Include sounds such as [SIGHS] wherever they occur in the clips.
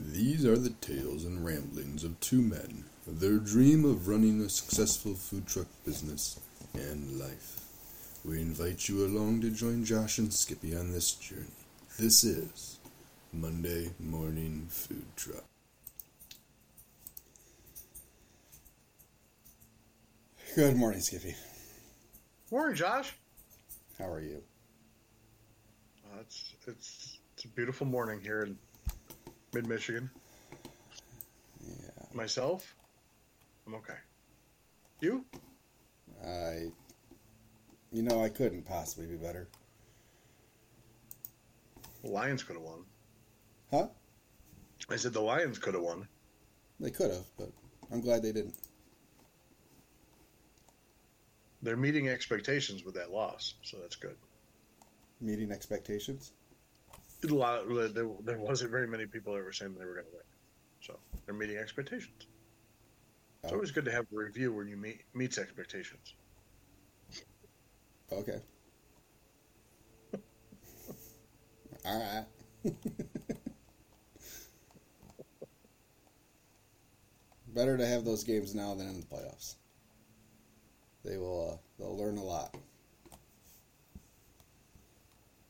These are the tales and ramblings of two men, their dream of running a successful food truck business and life. We invite you along to join Josh and Skippy on this journey. This is Monday Morning Food Truck. Good morning, Skippy. Morning, Josh. How are you? Uh, it's it's it's a beautiful morning here in mid Michigan. Yeah. Myself, I'm okay. You? I. You know, I couldn't possibly be better. The Lions could have won. Huh? I said the Lions could have won. They could have, but I'm glad they didn't. They're meeting expectations with that loss, so that's good. Meeting expectations? A lot. There, there wasn't very many people that were saying they were going to win, so they're meeting expectations. It's always good to have a review when you meet meets expectations. Okay. [LAUGHS] All right. [LAUGHS] Better to have those games now than in the playoffs. They will. Uh, they'll learn a lot.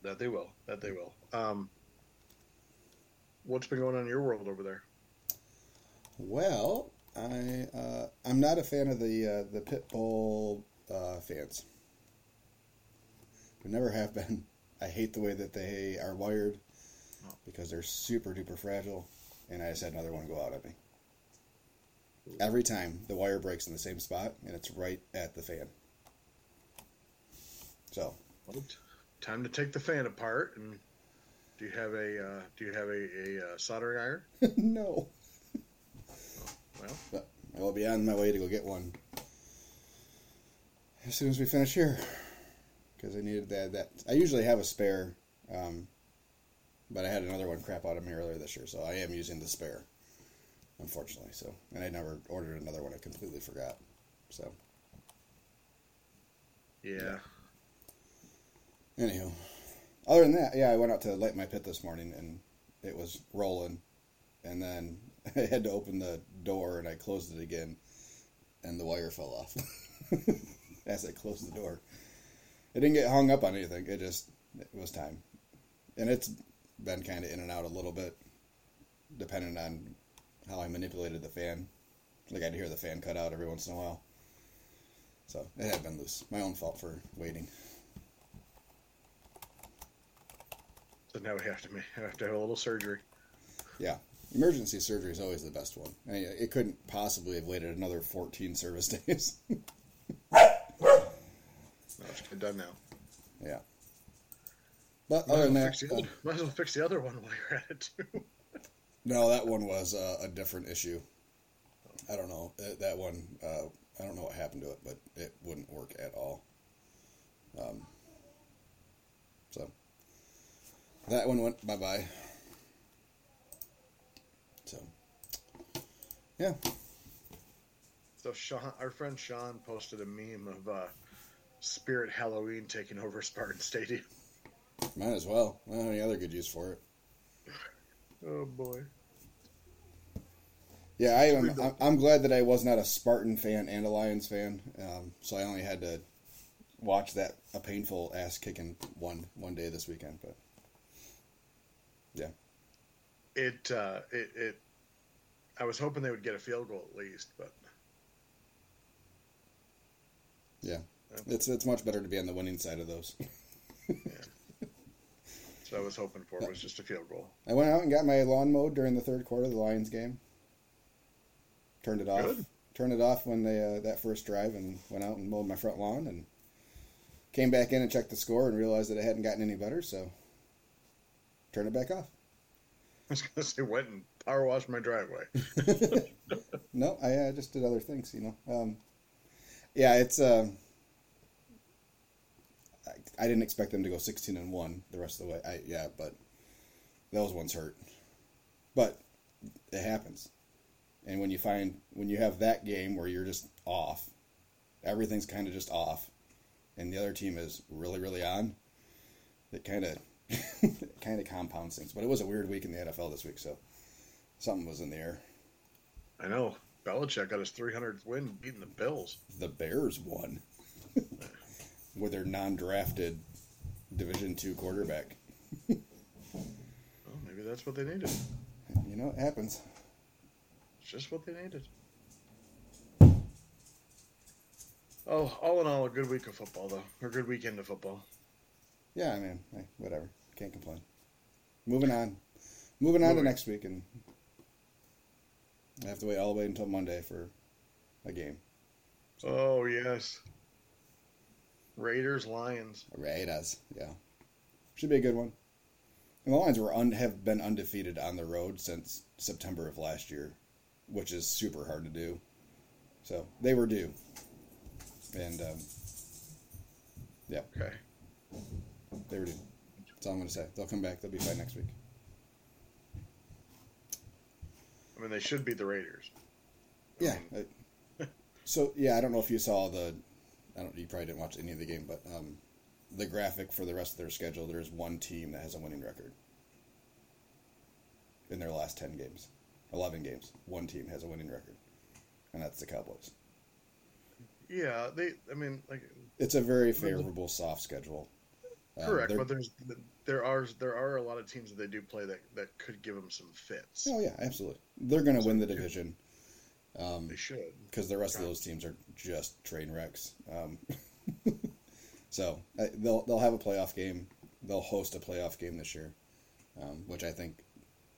That they will. That they will. Um, what's been going on in your world over there? Well, I uh, I'm not a fan of the uh, the pit bull uh, fans. I never have been. [LAUGHS] I hate the way that they are wired because they're super duper fragile, and I just had another one go out at me. Every time the wire breaks in the same spot, and it's right at the fan. So Well, t- time to take the fan apart. And do you have a uh, do you have a, a uh, soldering iron? [LAUGHS] no, Well, I will be on my way to go get one as soon as we finish here because I needed that. That I usually have a spare, um, but I had another one crap out of me earlier this year, so I am using the spare, unfortunately. So, and I never ordered another one. I completely forgot. So, yeah. Anywho, other than that, yeah, I went out to light my pit this morning and it was rolling, and then [LAUGHS] I had to open the door and I closed it again, and the wire fell off [LAUGHS] as I closed the door. It didn't get hung up on anything. It just it was time, and it's been kind of in and out a little bit, depending on how I manipulated the fan. Like I'd hear the fan cut out every once in a while. So it had been loose. My own fault for waiting. So now we have to ma- have to have a little surgery. Yeah, emergency surgery is always the best one. I mean, it couldn't possibly have waited another 14 service [LAUGHS] days. No, it's done now. yeah. But Might other than well that, fix the uh, other, might as well fix the other one while you're at it too. [LAUGHS] no, that one was uh, a different issue. I don't know Uh, that one. Uh, I don't know what happened to it, but it wouldn't work at all. Um, so that one went bye bye. So yeah, So Sean, our friend Sean posted a meme of uh, Spirit Halloween taking over Spartan Stadium. might as well. I don't have any other good use for it. Oh boy. Yeah, I am. I'm- I'm glad that I was not a Spartan fan and a Lions fan, um, so I only had to watch that a painful ass kicking one one day this weekend. But yeah, it uh, it it. I was hoping they would get a field goal at least, but Yeah, it's it's much better to be on the winning side of those. [LAUGHS] yeah. so what I was hoping for was just a field goal. I went out and got my lawn mowed during the third quarter of the Lions game. Turned it off. Good. Turned it off when they uh, that first drive and went out and mowed my front lawn and came back in and checked the score and realized that it hadn't gotten any better, so turned it back off. I was gonna say went and power washed my driveway. [LAUGHS] No, I uh, just did other things, you know. Um, yeah, it's. Uh, I, I didn't expect them to go sixteen and one the rest of the way. I yeah, but those ones hurt. But it happens, and when you find when you have that game where you're just off, everything's kind of just off, and the other team is really really on. It kind of [LAUGHS] kind of compounds things. But it was a weird week in the NFL this week, so something was in the air. I know Belichick got his 300th win beating the Bills. the Bears won [LAUGHS] with their non-drafted Division two quarterback. Well, maybe that's what they needed. You know, it happens. It's just what they needed. Oh, all in all, a good week of football, though. Or a good weekend of football. Yeah, I mean, hey, whatever. Can't complain. Moving on. Moving on to next week, and I have to wait all the way until Monday for a game. Oh, yes. Raiders, Lions. Raiders, yeah, should be a good one. And the Lions were un- have been undefeated on the road since September of last year, which is super hard to do. So they were due, and um, yeah, Okay. they were due. That's all I'm going to say. They'll come back. They'll be fine next week. I mean, they should beat the Raiders. Yeah. I- so yeah, I don't know if you saw the. I don't. You probably didn't watch any of the game, but um, the graphic for the rest of their schedule. There's one team that has a winning record in their last ten games, eleven games. One team has a winning record, and that's the Cowboys. Yeah, they. I mean, like It's a very favorable soft schedule. Um, correct, they're- but there's there are there are a lot of teams that they do play that that could give them some fits. Oh yeah, absolutely. They're going to win the division They should. because the rest of those teams are just train wrecks. Um, [LAUGHS] so they'll they'll have a playoff game. They'll host a playoff game this year, um, which I think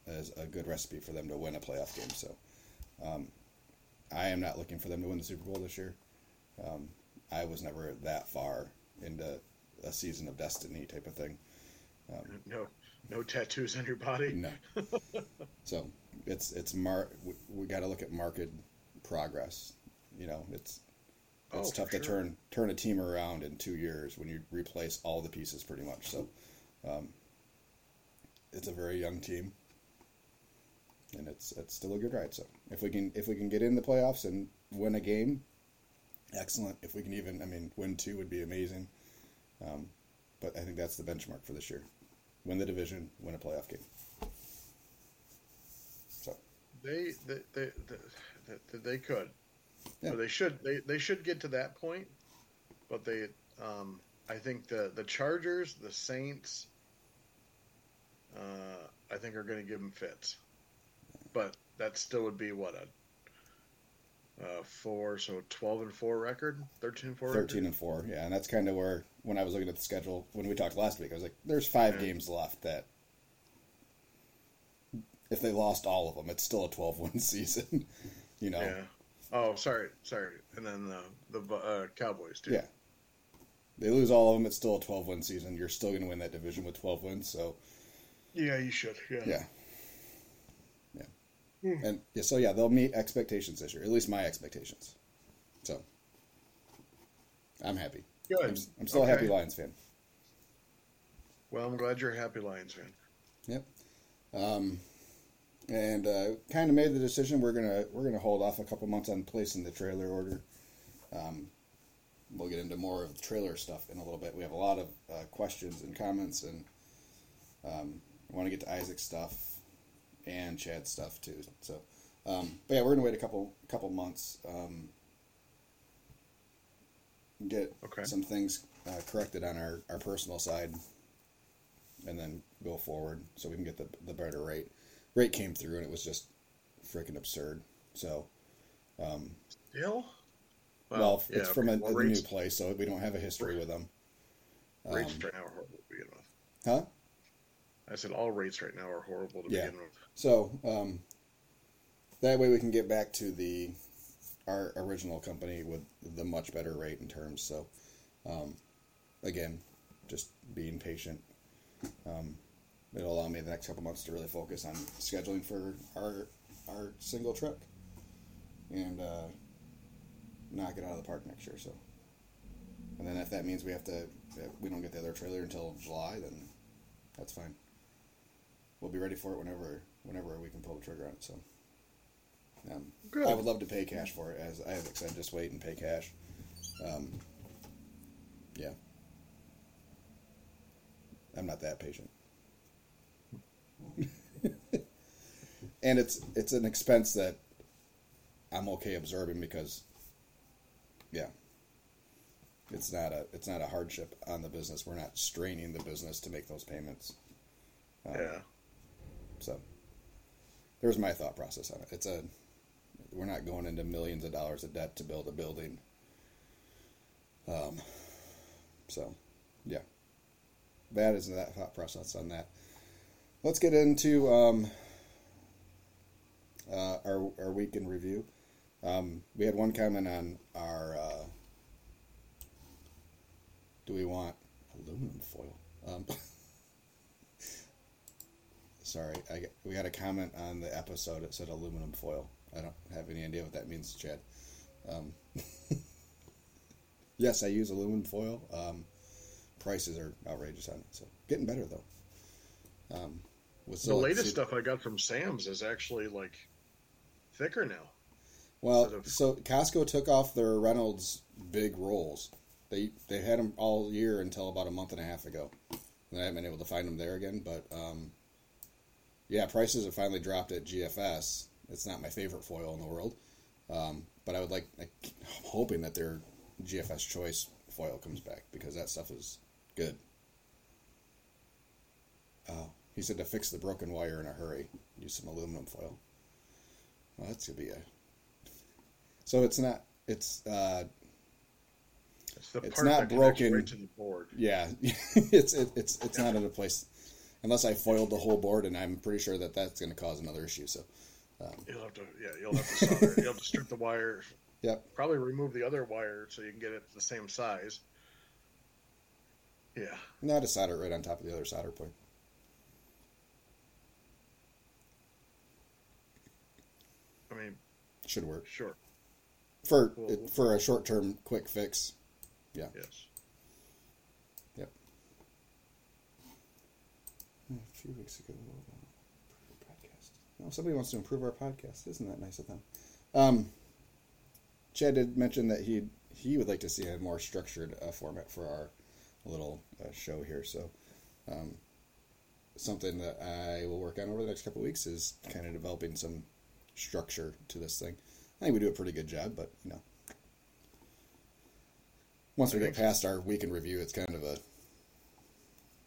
is a good recipe for them to win a playoff game. So um, I am not looking for them to win the Super Bowl this year. Um, I was never that far into a season of destiny type of thing. No, no tattoos on your body. No. [LAUGHS] so it's it's mar. We, we got to look at market progress. You know, it's it's Oh, tough to sure. turn turn a team around in two years when you replace all the pieces pretty much. So, um, it's a very young team, and it's it's still a good ride. So if we can if we can get in the playoffs and win a game, excellent. If we can even I mean win two would be amazing. Um, but I think that's the benchmark for this year: win the division, win a playoff game. So They they they they, they, could. Yeah. Or they should they, they should get to that point, but they um, I think the the Chargers, the Saints, uh, I think are going to give them fits, but that still would be what a uh, four so twelve and four record, thirteen and four, 13 record? and 4 yeah and that's kind of where when i was looking at the schedule when we talked last week i was like there's five Yeah. games left that if they lost all of them it's still a 12 win [LAUGHS] season you know Yeah. Oh, sorry, sorry, and then the the uh, Cowboys too. Yeah. they lose all of them it's still a 12 win season you're still going to win that division with 12 wins so Yeah, you should. Yeah. yeah yeah and yeah so yeah they'll meet expectations this year at least my expectations so i'm happy Good. i'm, I'm still a happy lions fan Well, I'm glad you're a happy Lions fan. Yep. Um, and uh, kind of made the decision we're gonna we're gonna hold off a couple months on placing the trailer order. Um, we'll get into more of the trailer stuff in a little bit. We have a lot of uh, questions and comments, and um, I want to get to Isaac's stuff and Chad's stuff too. So, um, but yeah, we're gonna wait a couple couple months. Um, get Okay. some things uh, corrected on our, our personal side and then go forward so we can get the, the better rate. rate came through and it was just freaking absurd. So, um, Still? well, it's yeah, from a, well, a new place, so we don't have a history with them. rates um, right now are horrible to begin with. Huh? I said all rates right now are horrible to Yeah. begin with. So um, that way we can get back to the our original company with the much better rate in terms. So um, again, just being patient. Um, it'll allow me the next couple months to really focus on scheduling for our our single truck and uh, knock it out of the park next year. So, and then if that means we have to, if we don't get the other trailer until July, then that's fine we'll be ready for it whenever whenever we can pull the trigger on it. So, um, Good. I would love to pay cash for it. As I have said, just wait and pay cash. Um, yeah, I'm not that patient. [LAUGHS] and it's it's an expense that I'm okay absorbing because, yeah, it's not a it's not a hardship on the business. We're not straining the business to make those payments. yeah. So there's my thought process on it. It's a we're not going into millions of dollars of debt to build a building. Um, so yeah, that is that thought process on that. Let's get into um, uh, our our week in review. Um, we had one comment on our. Uh, do we want aluminum foil? Um, [LAUGHS] sorry, I, we got a comment on the episode. It said aluminum foil. I don't have any idea what that means, Chad. Um, [LAUGHS] yes, I use aluminum foil. Um, prices are outrageous on it. So getting better though. Um, with The latest stuff I got from Sam's is actually like thicker now. Well, of- so Costco took off their Reynolds big rolls. They they had them all year until about a month and a half ago. And I haven't been able to find them there again, but um, yeah, prices have finally dropped at GFS. It's not my favorite foil in the world, um, but I would like. I, I'm hoping that their GFS Choice foil comes back because that stuff is good. Oh, he said to fix the broken wire in a hurry, use some aluminum foil. Well, that's gonna be a so it's not. It's uh, It's the It's not broken. right to the board. yeah. [LAUGHS] it's it, it's it's not in a place unless I foiled the whole board, and I'm pretty sure that that's going to cause another issue. So, um. You'll have to, yeah, you'll have to solder. you'll have to strip the wire. yep. Probably remove the other wire so you can get it the same size. Yeah, Now to solder it right on top of the other solder point. I mean, Should work sure, for Well, for a short term quick fix. Yeah. yes. Yep. A few weeks ago, our podcast. Oh, somebody wants to improve our podcast. Isn't that nice of them? Um, Chad did mention that he he would like to see a more structured uh, format for our little uh, show here. So, um, something that I will work on over the next couple of weeks is kind of developing some structure to this thing. I think we do a pretty good job, but you know, once we get past our week in review, it's kind of a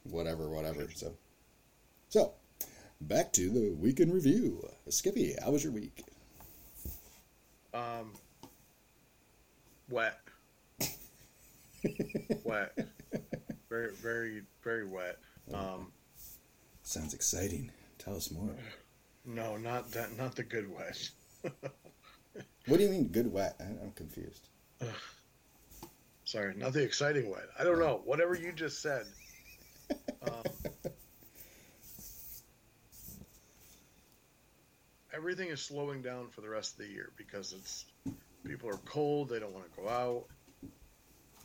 whatever, whatever. So, so back to the week in review. Skippy, how was your week? Um, wet, [LAUGHS] wet, very, very, very wet. Um, Sounds exciting. Tell us more. no, not that, not the good wet. [LAUGHS] What do you mean good wet? I- I'm confused. Sorry, not the exciting wet. I don't know. Whatever you just said. [LAUGHS] Um, everything is slowing down for the rest of the year because it's people are cold. They don't want to go out.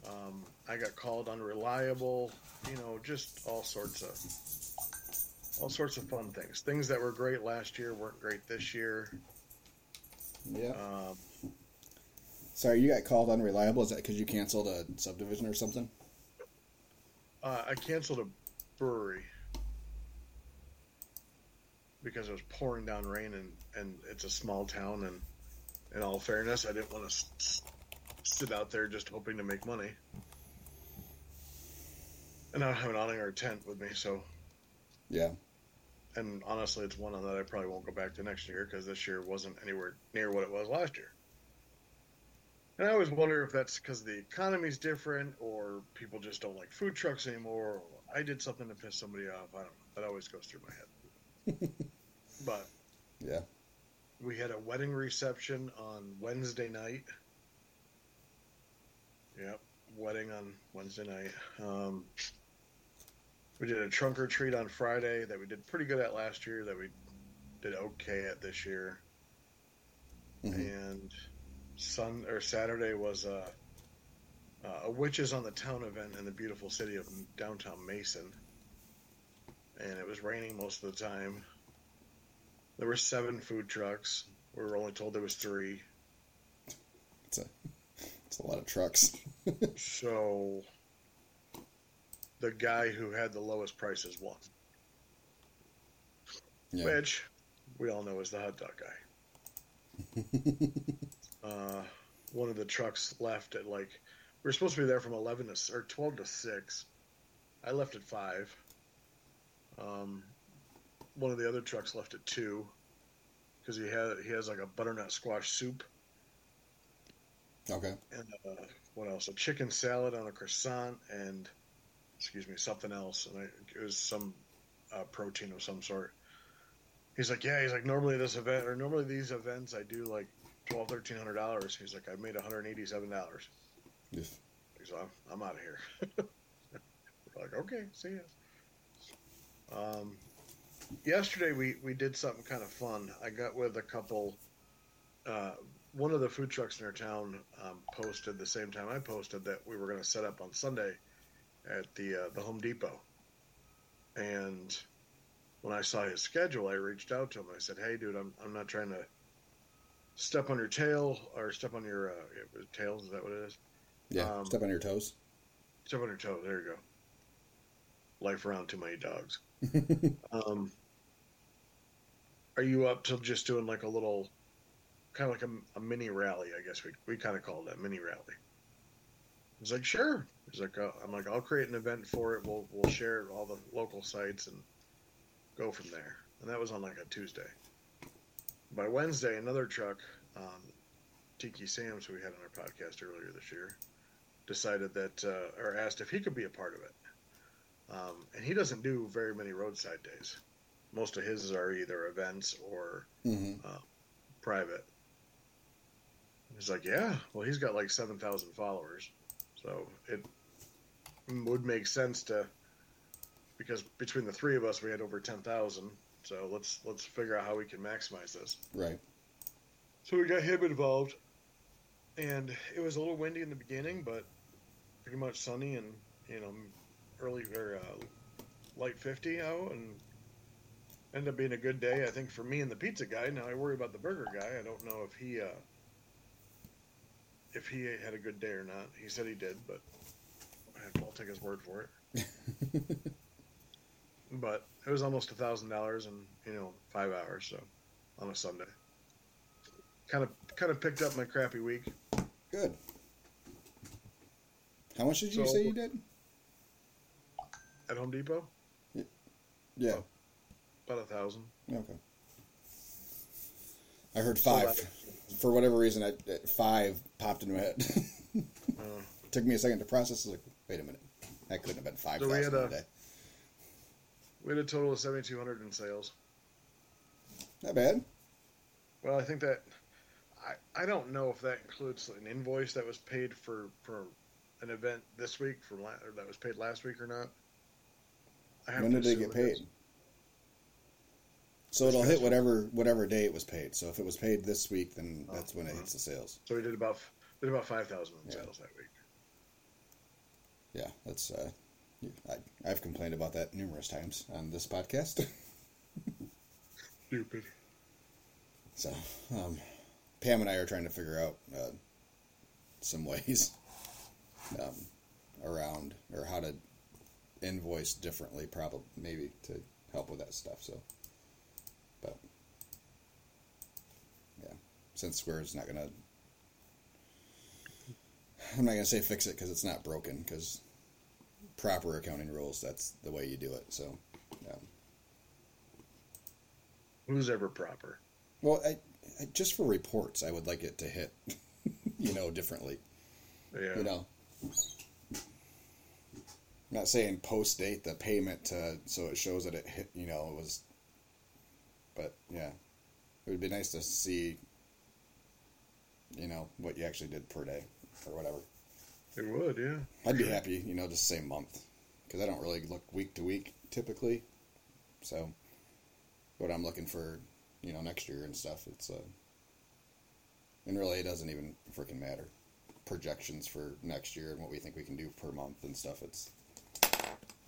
Um, I got called unreliable. You know, just all sorts of all sorts of fun things. Things that were great last year weren't great this year. Yeah. Um, Sorry, you got called unreliable. Is that because you canceled a subdivision or something? Uh, I canceled a brewery because it was pouring down rain and, and it's a small town and in all fairness I didn't want to s- sit out there just hoping to make money and I don't have an awning or a tent with me so Yeah. and honestly, it's one that I probably won't go back to next year because this year wasn't anywhere near what it was last year. And I always wonder if that's because the economy's different or people just don't like food trucks anymore. Or I did something to piss somebody off. I don't know. That always goes through my head. [LAUGHS] but Yeah. we had a wedding reception on Wednesday night. Yep, wedding on Wednesday night. Um, we did a trunk or treat on Friday that we did pretty good at last year. That we did okay at this year. Mhm. And Sun or Saturday was a a witches on the town event in the beautiful city of downtown Mason. And it was raining most of the time. There were seven food trucks. We were only told there was three. It's a it's a lot of trucks. [LAUGHS] So the guy who had the lowest prices won, Yeah. which we all know is the hot dog guy. [LAUGHS] uh, one of the trucks left at like we were supposed to be there from eleven to or twelve to six. I left at five. Um, one of the other trucks left at two because he had he has like a butternut squash soup Okay. and uh, what else? A chicken salad on a croissant and excuse me, something else. And I, it was some uh, protein of some sort. He's like, yeah. He's like, normally this event or normally these events, I do like twelve, thirteen hundred dollars. He's like, I made one hundred eighty-seven dollars. If- So I'm, I'm out of here. [LAUGHS] We're like, okay, see ya. Um, yesterday we, we did something kind of fun. I got with a couple. Uh, one of the food trucks in our town um, posted the same time I posted that we were going to set up on Sunday at the uh, the Home Depot. And when I saw his schedule, I reached out to him. I said, "Hey, dude, I'm I'm not trying to step on your tail or step on your uh, tail. Is that what it is? yeah. Um, Step on your toes. Step on your toe. There you go. Life around too many dogs. [LAUGHS] um, are you up to just doing like a little, kind of like a, a mini rally? I guess we we kind of called that mini rally. He's like, sure. He's like, uh, I'm like, I'll create an event for it. We'll we'll share all the local sites and go from there. And that was on like a Tuesday. By Wednesday, another truck, um, Tiki Sam's, who we had on our podcast earlier this year, decided that uh, or asked if he could be a part of it. Um, and he doesn't do very many roadside days. Most of his are either events or hmm private. He's like, yeah, well, he's got like seven thousand followers, so it would make sense to because between the three of us, we had over ten thousand. So let's let's figure out how we can maximize this. Right. So we got him involved, and it was a little windy in the beginning, but pretty much sunny and you know early or uh, light fifty out, and ended up being a good day. I think for me and the pizza guy. Now I worry about the burger guy. I don't know if he uh, if he had a good day or not. He said he did, but I'll take his word for it. [LAUGHS] but it was almost a thousand dollars in you know five hours, so on a Sunday kind of kind of picked up my crappy week. Good. How much did you So- say you did? At Home Depot, Yeah. about a thousand. Okay. I heard So five. that- For whatever reason, I, uh, five popped into my head. Uh, [LAUGHS] [LAUGHS] Took me a second to process. Like, wait a minute. That couldn't have been five So thousand a- day. we had a total of seventy two hundred in sales. Not bad. Well, I think that I I don't know if that includes an invoice that was paid for for an event this week from la- or that was paid last week or not. When did they get paid? is. So it'll hit whatever whatever day it was paid. So if it was paid this week, then that's when it hits the sales. So we did about did about five thousand in Yeah. sales that week. Yeah, that's. Uh, I, I've complained about that numerous times on this podcast. [LAUGHS] Stupid. So, um, Pam and I are trying to figure out uh, some ways [LAUGHS] um, around or how to invoice differently, probably maybe to help with that stuff. So, but yeah, since Square's not gonna, I'm not gonna say fix it because it's not broken. Because proper accounting rules, that's the way you do it. So, um, Who's ever proper? Well, I, I, just for reports, I would like it to hit, [LAUGHS] you know, differently. Yeah. You know, I'm not saying post date the payment to, so it shows that it hit. You know, it was. But yeah, it would be nice to see. You know what you actually did per day, or whatever. It would, yeah. I'd be happy, you know, just say month, because I don't really look week to week typically. So, what I'm looking for, you know, next year and stuff. It's uh, and really, it doesn't even freaking matter. Projections for next year and what we think we can do per month and stuff. It's,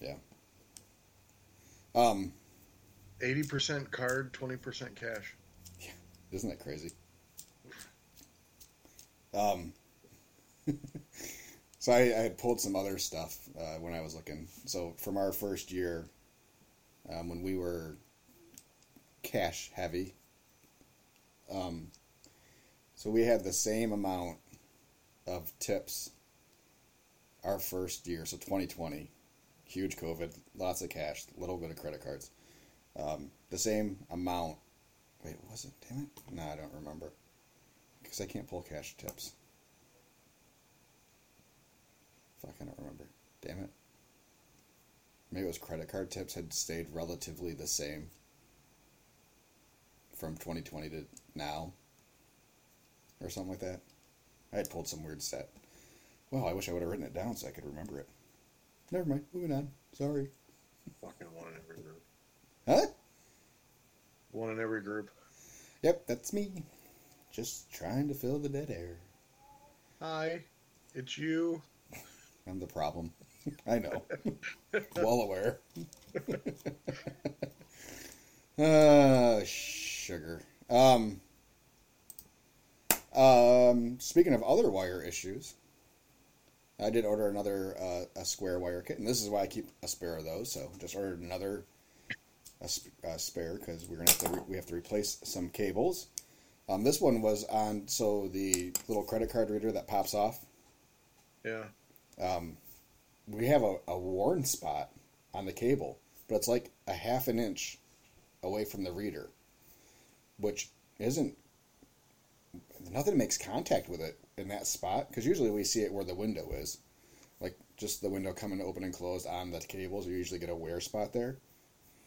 yeah. Um, Eighty percent card, twenty percent cash. Yeah, isn't that crazy? Um. [LAUGHS] So I, I had pulled some other stuff uh, when I was looking. So from our first year, um, when we were cash heavy, um, so we had the same amount of tips our first year. So 2020, huge COVID, lots of cash, little bit of credit cards. Um, the same amount. Wait, was it? Damn it! No, I don't remember because I can't pull cash tips. Fuck, I don't remember. Damn it. Maybe it was credit card tips had stayed relatively the same from 2020 to now. Or something like that. I had pulled some weird stat. Well, I wish I would have written it down so I could remember it. Never mind. Moving on. Sorry. Fucking one in every group. Huh? One in every group. Yep, that's me. Just trying to fill the dead air. Hi, it's you. I'm the problem. [LAUGHS] I know. [LAUGHS] well aware. [LAUGHS] uh, sugar. Um, um, speaking of other wire issues, I did order another uh, a square wire kit, and this is why I keep a spare of those. So just ordered another a, sp- a spare because we're gonna have to re- we have to replace some cables. Um, this one was on so the little credit card reader that pops off Yeah. we have a, a worn spot on the cable, but it's like a half an inch away from the reader, which isn't nothing makes contact with it in that spot because usually we see it where the window is, like just the window coming open and closed on the cables. You usually get a wear spot there.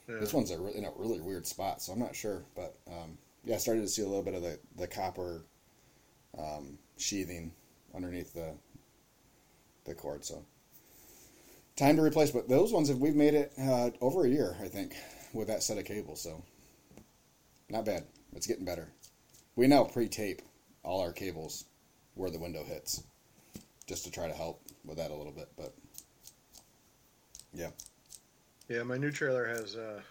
yeah. This one's a re- in a really weird spot, so I'm not sure, but um, yeah, I started to see a little bit of the the copper um, sheathing underneath the the cord. So time to replace. But those ones, have we've made it uh, over a year, I think, with that set of cables. So not bad. It's getting better. We now pre-tape all our cables where the window hits, just to try to help with that a little bit. But yeah, Yeah, my new trailer has uh,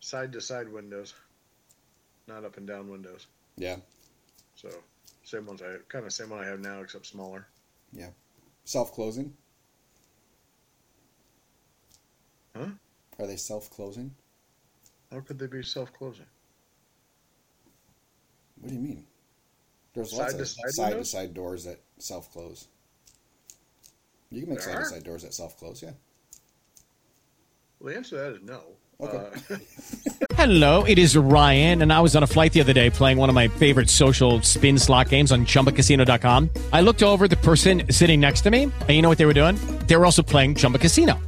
side to side windows, not up and down windows. yeah, So same ones I kind of same one I have now, except smaller. yeah. Self-closing. Huh? Are they self-closing? How could they be self closing? What do you mean? There's Side lots to of side, side to side doors that self close. You can make There side to side doors that self close, yeah. Well, the answer to that is no. Okay. Uh, [LAUGHS] Hello, it is Ryan, and I was on a flight the other day playing one of my favorite social spin slot games on chumbacasino.com. I looked over at the person sitting next to me, and you know what they were doing? They were also playing Chumba Casino.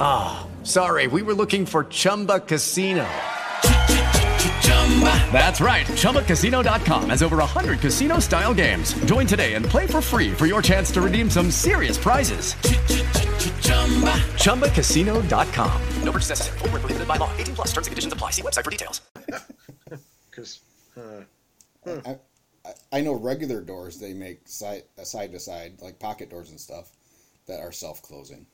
Ah. Sorry, we were looking for Chumba Casino. That's right. ChumbaCasino.com has over 100 casino style games. Join today and play for free for your chance to redeem some serious prizes. ChumbaCasino.com. No purchase necessary. Void were prohibited by law. 18 plus. Terms and conditions apply. See website for details. [LAUGHS] Because uh, I, I, I know regular doors they make side uh, side to side, like pocket doors and stuff, that are self closing.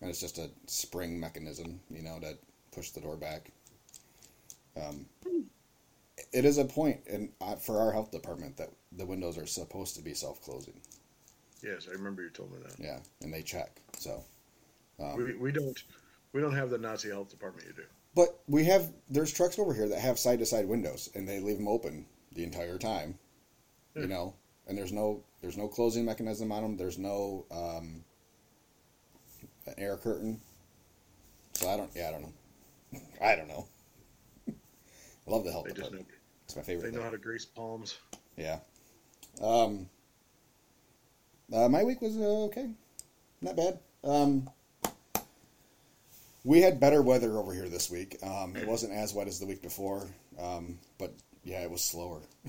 And it's just a spring mechanism, you know, to push the door back. Um, it is a point in uh, for our health department that the windows are supposed to be self closing. Yes, I remember you told me that. Yeah, and they check. So, we, we don't we don't have the Nazi health department you do. but we have there's trucks over here that have side to side windows, and they leave them open the entire time. You know, and there's no there's no closing mechanism on them. There's no um, an air curtain. So I don't. Yeah, I don't know. [LAUGHS] I don't know. I [LAUGHS] love the health They know. It's my favorite. they know thing. how to grease palms. Yeah. Um, uh, my week was uh, okay. Not bad. Um, we had better weather over here this week. Um, it wasn't as wet as the week before, um, but yeah, it was slower. [LAUGHS]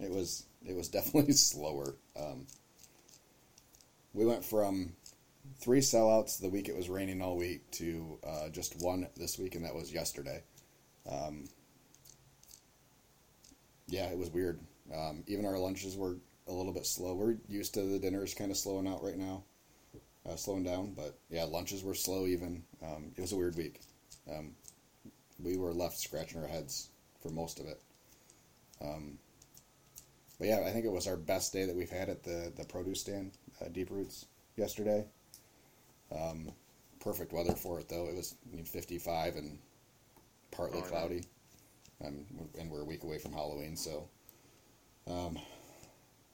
it was it was definitely slower. Um, we went from three sellouts the week it was raining all week to uh, just one this week, and that was yesterday. Um, yeah, it was weird. Um, even our lunches were a little bit slow. We're used to the dinners kind of slowing out right now, uh, slowing down. But yeah, lunches were slow. Even um, it was a weird week. Um, we were left scratching our heads for most of it. Um, but yeah, I think it was our best day that we've had at the the produce stand, uh, Deep Roots, yesterday. Um, perfect weather for it though. It was I mean, 55 and partly Oh, cloudy. Um, and we're a week away from Halloween, so um,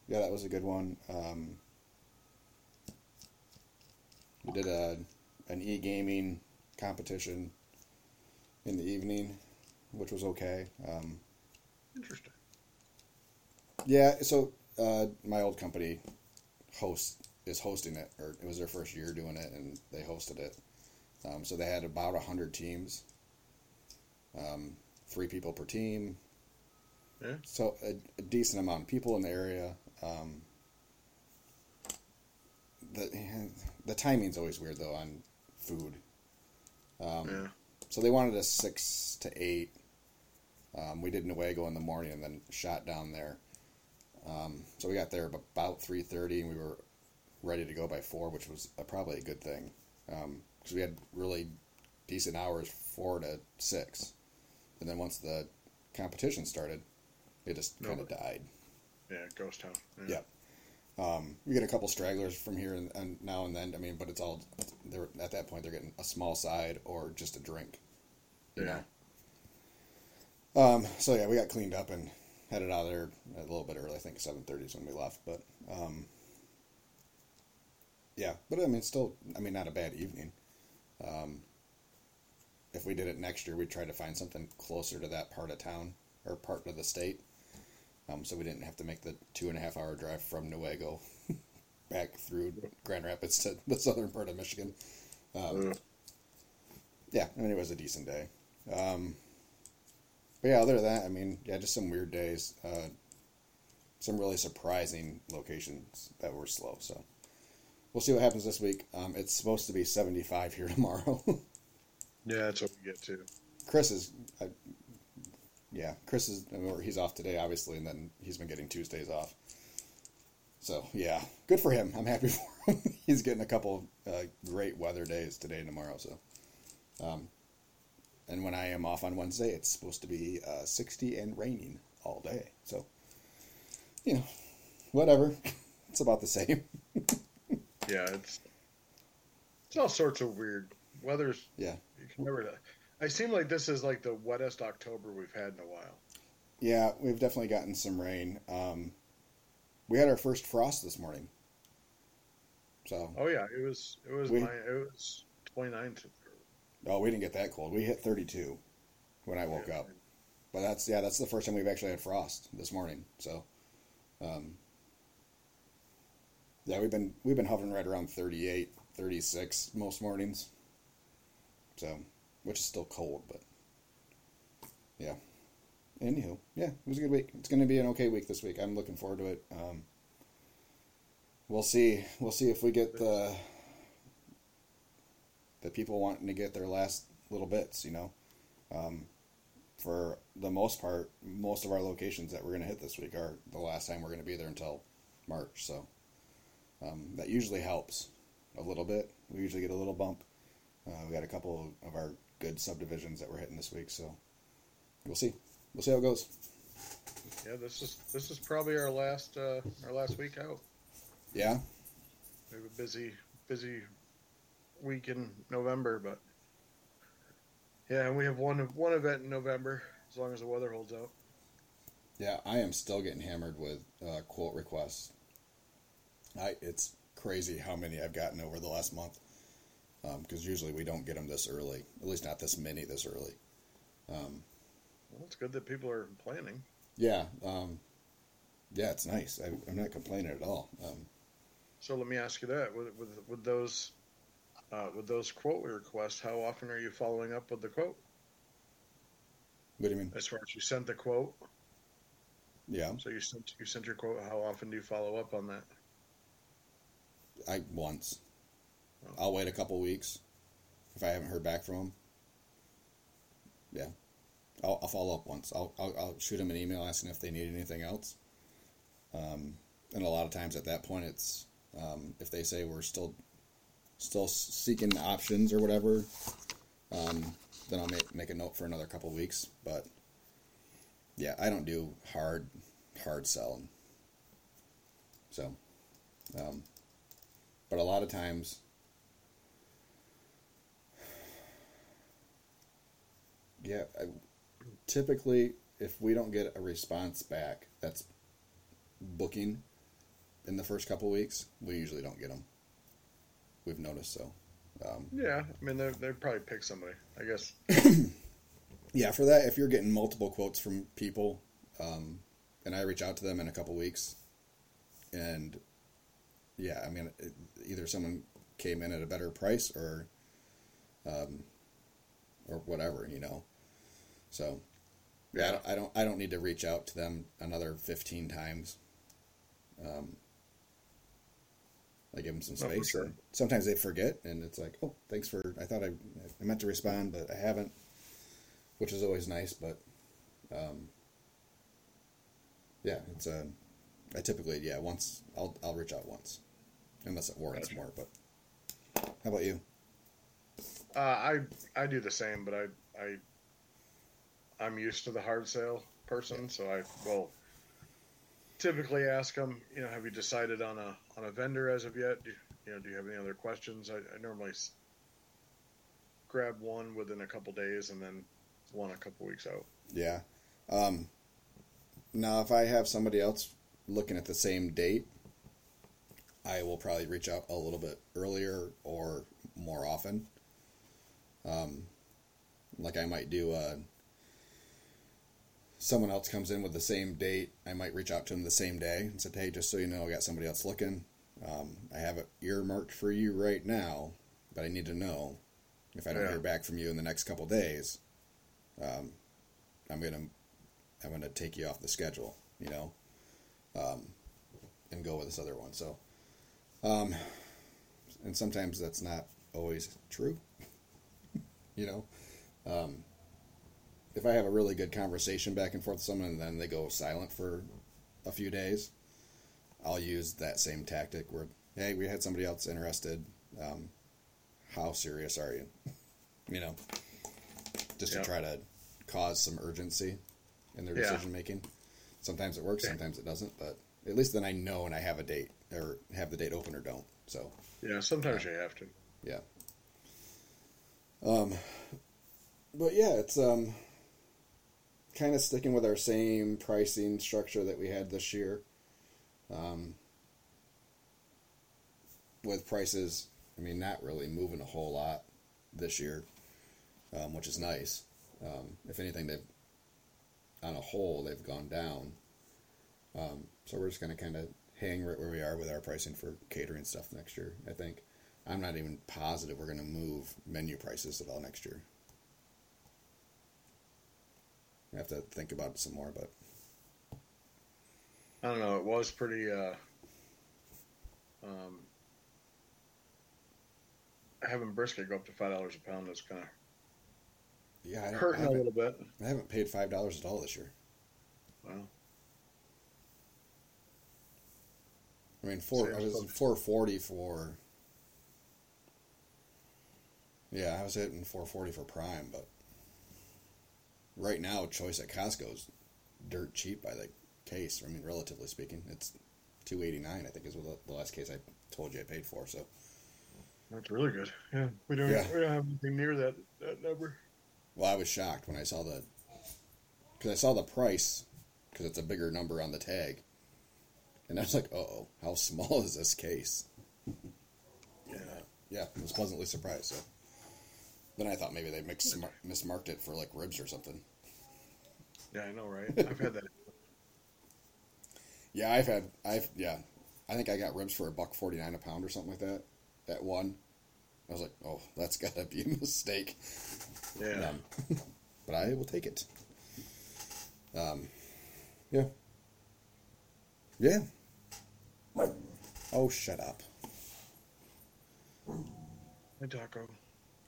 yeah, that was a good one. Um, we did a an e gaming competition in the evening, which was okay. Um, Interesting. yeah, so uh, my old company host is hosting it, or it was their first year doing it, and they hosted it. Um, so they had about hundred teams, um, three people per team. Yeah. So a, a decent amount of people in the area. Um, the the timing's always weird though on food. Um, yeah. So they wanted us six to eight. Um, we did Newaygo in the morning and then shot down there. Um, so we got there about three thirty, and we were ready to go by four, which was a, probably a good thing because we had really decent hours, four to six. And then once the competition started, it just kind of died. Yeah, ghost town. Yeah. Um, we get a couple stragglers from here and, and now and then. I mean, but it's all they're at that point they're getting a small side or just a drink. You Yeah. know. Um, so yeah, we got cleaned up and headed out of there a little bit early. I think seven thirty is when we left. But um, yeah, but I mean, still, I mean, not a bad evening. Um, if we did it next year, we'd try to find something closer to that part of town or part of the state. Um, so we didn't have to make the two and a half hour drive from Newaygo [LAUGHS] back through Grand Rapids to the southern part of Michigan. Um, Ugh. yeah, I mean, it was a decent day. Um, but yeah, other than that, I mean, yeah, just some weird days. Uh, some really surprising locations that were slow. So we'll see what happens this week. Um, it's supposed to be 75 here [LAUGHS] tomorrow. Yeah, that's what we get to. Chris is, uh, yeah, Chris is, mean, he's off today, obviously, and then he's been getting Tuesdays off. So, yeah, good for him. I'm happy [LAUGHS] for him. he's getting a couple uh, great weather days today and tomorrow. So, um, and when I am off on Wednesday, it's supposed to be uh, 60 and raining all day. So, you know, whatever. [LAUGHS] it's about the same. Yeah, it's it's all sorts of weird weather's. Yeah. You can never. I seem like this is like the wettest October we've had in a while. Yeah, we've definitely gotten some rain. Um, we had our first frost this morning. So, Oh yeah, it was it was We- my, it was 29 to oh, we didn't get that cold. We hit 32 when I woke Yeah. up. But that's yeah, that's the first time we've actually had frost this morning. So, um, yeah, we've been we've been hovering right around 38, 36 most mornings. So, which is still cold, but yeah. Anywho, yeah, it was a good week. It's going to be an okay week this week. I'm looking forward to it. Um, we'll see. We'll see if we get the the people wanting to get their last little bits. You know, um, for the most part, most of our locations that we're going to hit this week are the last time we're going to be there until March. So um, that usually helps a little bit. We usually get a little bump. Uh, we got a couple of our good subdivisions that we're hitting this week, so we'll see. We'll see how it goes. Yeah, this is this is probably our last uh, our last week out. Yeah. We have a busy busy week in November, but yeah, and we have one one event in November as long as the weather holds out. Yeah, I am still getting hammered with uh, quote requests. I it's crazy how many I've gotten over the last month. Because usually we don't get them this early, at least not this many this early. Um, Well, it's good that people are planning. yeah, um, yeah, it's nice. I, I'm not complaining at all. Um, So let me ask you that: with with, with those uh, with those quote requests, how often are you following up with the quote? what do you mean? As far as you sent the quote, Yeah, so you sent you sent your quote. How often do you follow up on that? I once. I'll wait a couple weeks if I haven't heard back from them. Yeah, I'll, I'll follow up once. I'll, I'll I'll shoot them an email asking if they need anything else. Um, and a lot of times at that point, it's um, if they say we're still still seeking options or whatever, um, then I'll make make a note for another couple weeks. But yeah, I don't do hard hard selling. So, um, but a lot of times yeah I, typically if we don't get a response back that's booking in the first couple weeks we usually don't get them we've noticed so um, Yeah, I mean they probably pick somebody. I guess. [COUGHS] yeah for that if you're getting multiple quotes from people um, and i reach out to them in a couple weeks and yeah i mean it, either someone came in at a better price or um, or whatever you know so yeah, I don't, I don't I don't need to reach out to them another 15 times um, I give them some space sure. sometimes they forget and it's like oh thanks for I thought I I meant to respond but I haven't which is always nice but um, yeah it's a I typically yeah once I'll I'll reach out once unless it warrants Gotcha. more but how about you Uh, I I do the same, but I I I'm used to the hard sale person, so I will typically ask them. You know, have you decided on a on a vendor as of yet? Do, you know, do you have any other questions? I, I normally s- grab one within a couple days, and then one a couple weeks out. Yeah. Um, now, if I have somebody else looking at the same date, I will probably reach out a little bit earlier or more often. Um, like I might do uh someone else comes in with the same date, I might reach out to them the same day and said, "Hey, just so you know, I got somebody else looking. Um, I have it earmarked for you right now, but I need to know if I don't Yeah. hear back from you in the next couple days. Um, I'm gonna I'm gonna take you off the schedule, you know, um, and go with this other one. So, um, and sometimes that's not always true, [LAUGHS] you know. Um, if I have a really good conversation back and forth with someone and then they go silent for a few days, I'll use that same tactic where, hey, we had somebody else interested. Um, how serious are you? [LAUGHS] you know, just Yep. to try to cause some urgency in their Yeah. decision making. Sometimes it works, sometimes it doesn't, but at least then I know and I have a date or have the date open or don't. So, Yeah, sometimes you have to. yeah. Um, but yeah, it's um, kind of sticking with our same pricing structure that we had this year. Um, with prices, I mean, not really moving a whole lot this year, um, which is nice. Um, if anything, they've on a whole they've gone down. Um, so we're just going to kind of hang right where we are with our pricing for catering stuff next year. I think I'm not even positive we're going to move menu prices at all next year. I have to think about it some more, but I don't know. It was pretty. Uh, um, having brisket go up to five dollars a pound is kind of yeah, I, hurting a haven't, little bit. I haven't paid five dollars at all this year. Wow. I mean, four. I was four forty for. Yeah, I was hitting four forty for prime, but right now, choice at Costco is dirt cheap by the case. I mean, relatively speaking, it's two eighty nine. I think is what the last case I told you I paid for. So That's really good. Yeah, we don't, Yeah. we don't have anything near that, that number. Well, I was shocked when I saw the because I saw the price because it's a bigger number on the tag, and I was like, "Oh, how small is this case?" Yeah. Yeah, I was pleasantly surprised. So then I thought maybe they mixed, mismarked it for like ribs or something. Yeah, I know, right? [LAUGHS] I've had that. Yeah, I've had I've yeah, I think I got ribs for a buck forty nine a pound or something like that at one. I was like, "Oh, that's got to be a mistake." Yeah. Um, but I will take it. Um, yeah. Yeah. Oh, shut up. Hey, Taco.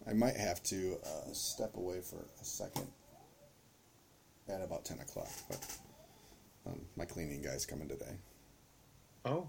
I might have to uh, step away for a second at about 10 o'clock, but um, my cleaning guy's coming today. Oh.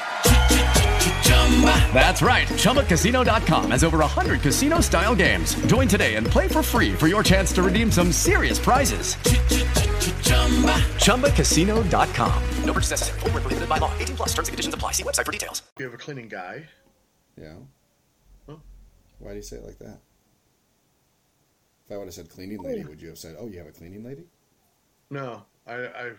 That's right. ChumbaCasino.com has over 100 casino style games. Join today and play for free for your chance to redeem some serious prizes. ChumbaCasino.com. No purchase necessary. Void where prohibited by law. 18 plus terms and conditions apply. See website for details. You have a cleaning guy. Yeah. Huh? Why do you say it like that? If I would have said cleaning lady, oh. would you have said, oh, you have a cleaning lady? No, I, I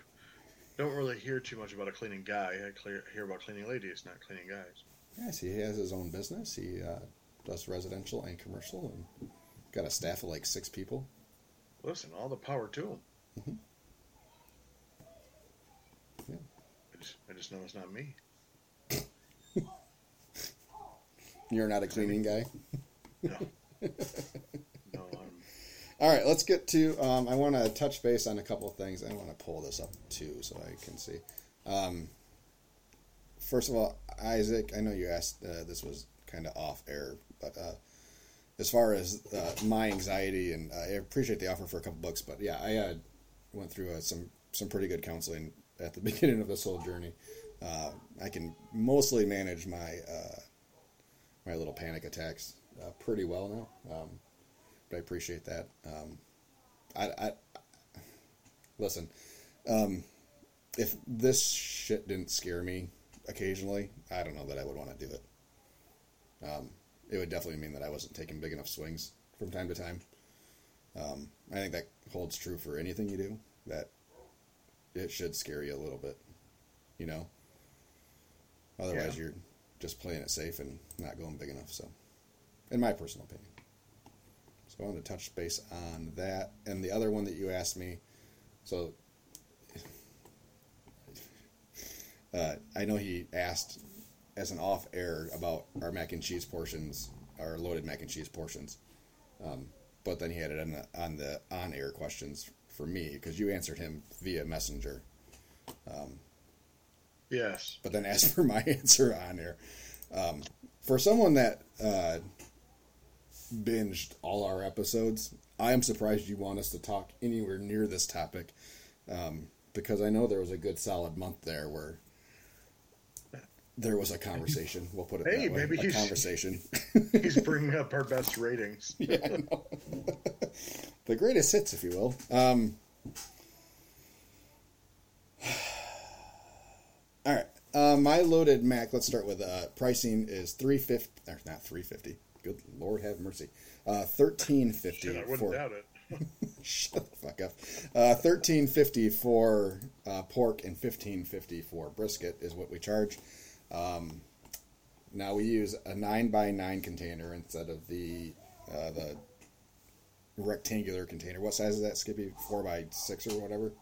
don't really hear too much about a cleaning guy. I clear, hear about cleaning ladies, not cleaning guys. Yes, he has his own business. He uh, does residential and commercial and got a staff of like six people. Listen, all the power to him. Mhm. Yeah. I just, I just know it's not me. [LAUGHS] You're not a cleaning guy? [LAUGHS] No. [LAUGHS] no, I'm. All right, let's get to. Um, I want to touch base on a couple of things. I want to pull this up too so I can see. Um, first of all, Isaac, I know you asked. Uh, this was kind of off air, but uh, as far as uh, my anxiety, and I appreciate the offer for a couple books, but yeah, I uh, went through uh, some some pretty good counseling at the [LAUGHS] beginning of this whole journey. Uh, I can mostly manage my uh, my little panic attacks uh, pretty well now. Um, but I appreciate that. Um, I, I listen. Um, if this shit didn't scare me occasionally, I don't know that I would want to do it. Um, it would definitely mean that I wasn't taking big enough swings from time to time. Um, I think that holds true for anything you do. That it should scare you a little bit, you know. Otherwise, Yeah. you're just playing it safe and not going big enough. So, in my personal opinion. So I want to touch base on that. And the other one that you asked me, so uh, I know he asked as an off air about our mac and cheese portions, our loaded mac and cheese portions. Um, but then he had it on the on the on air questions for me because you answered him via messenger. Yes. but then asked for my [LAUGHS] answer on air. Um, for someone that uh, binged all our episodes, I am surprised you want us to talk anywhere near this topic um, because I know there was a good solid month there where there was a conversation. We'll put it Hey, that way. maybe a he's- conversation. He's [LAUGHS] bringing up our best ratings. [LAUGHS] yeah, [LAUGHS] the greatest hits, if you will. Um, [SIGHS] all right, uh, my loaded Mac. Let's start with uh, pricing is three fifty. Or not three fifty. Good Lord, have mercy. Uh, Thirteen fifty I wouldn't for doubt it. shut the fuck up. Uh, Thirteen fifty for uh, pork and fifteen fifty for brisket is what we charge. Um, now we use a nine by nine container instead of the uh, the rectangular container. What size is that, Skippy? Four by six or whatever,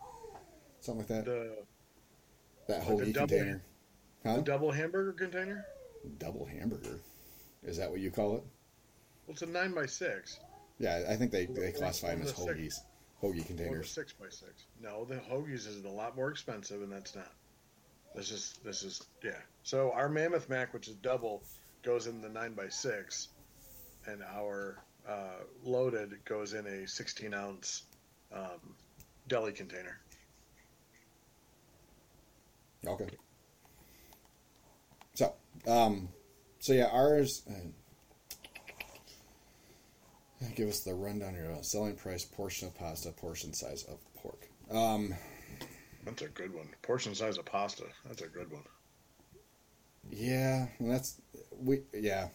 something like that. The, that like hoagie double- container. Huh? the double hamburger container? Double hamburger. Is that what you call it? Well, it's a 9 by 6 Yeah, I think they, they classify them as the six. hoagies. Hoagie containers. 6 by 6 No, the Hoagies is a lot more expensive, and that's not. This is, this is, yeah. So our Mammoth Mac, which is double, goes in the 9 by 6 and our uh, loaded goes in a 16 ounce um, deli container. Okay. So, um, so yeah, ours. Uh, give us the rundown here. Uh, selling price, portion of pasta, portion size of pork. Um, That's a good one. Portion size of pasta. That's a good one. Yeah, and that's we. Yeah,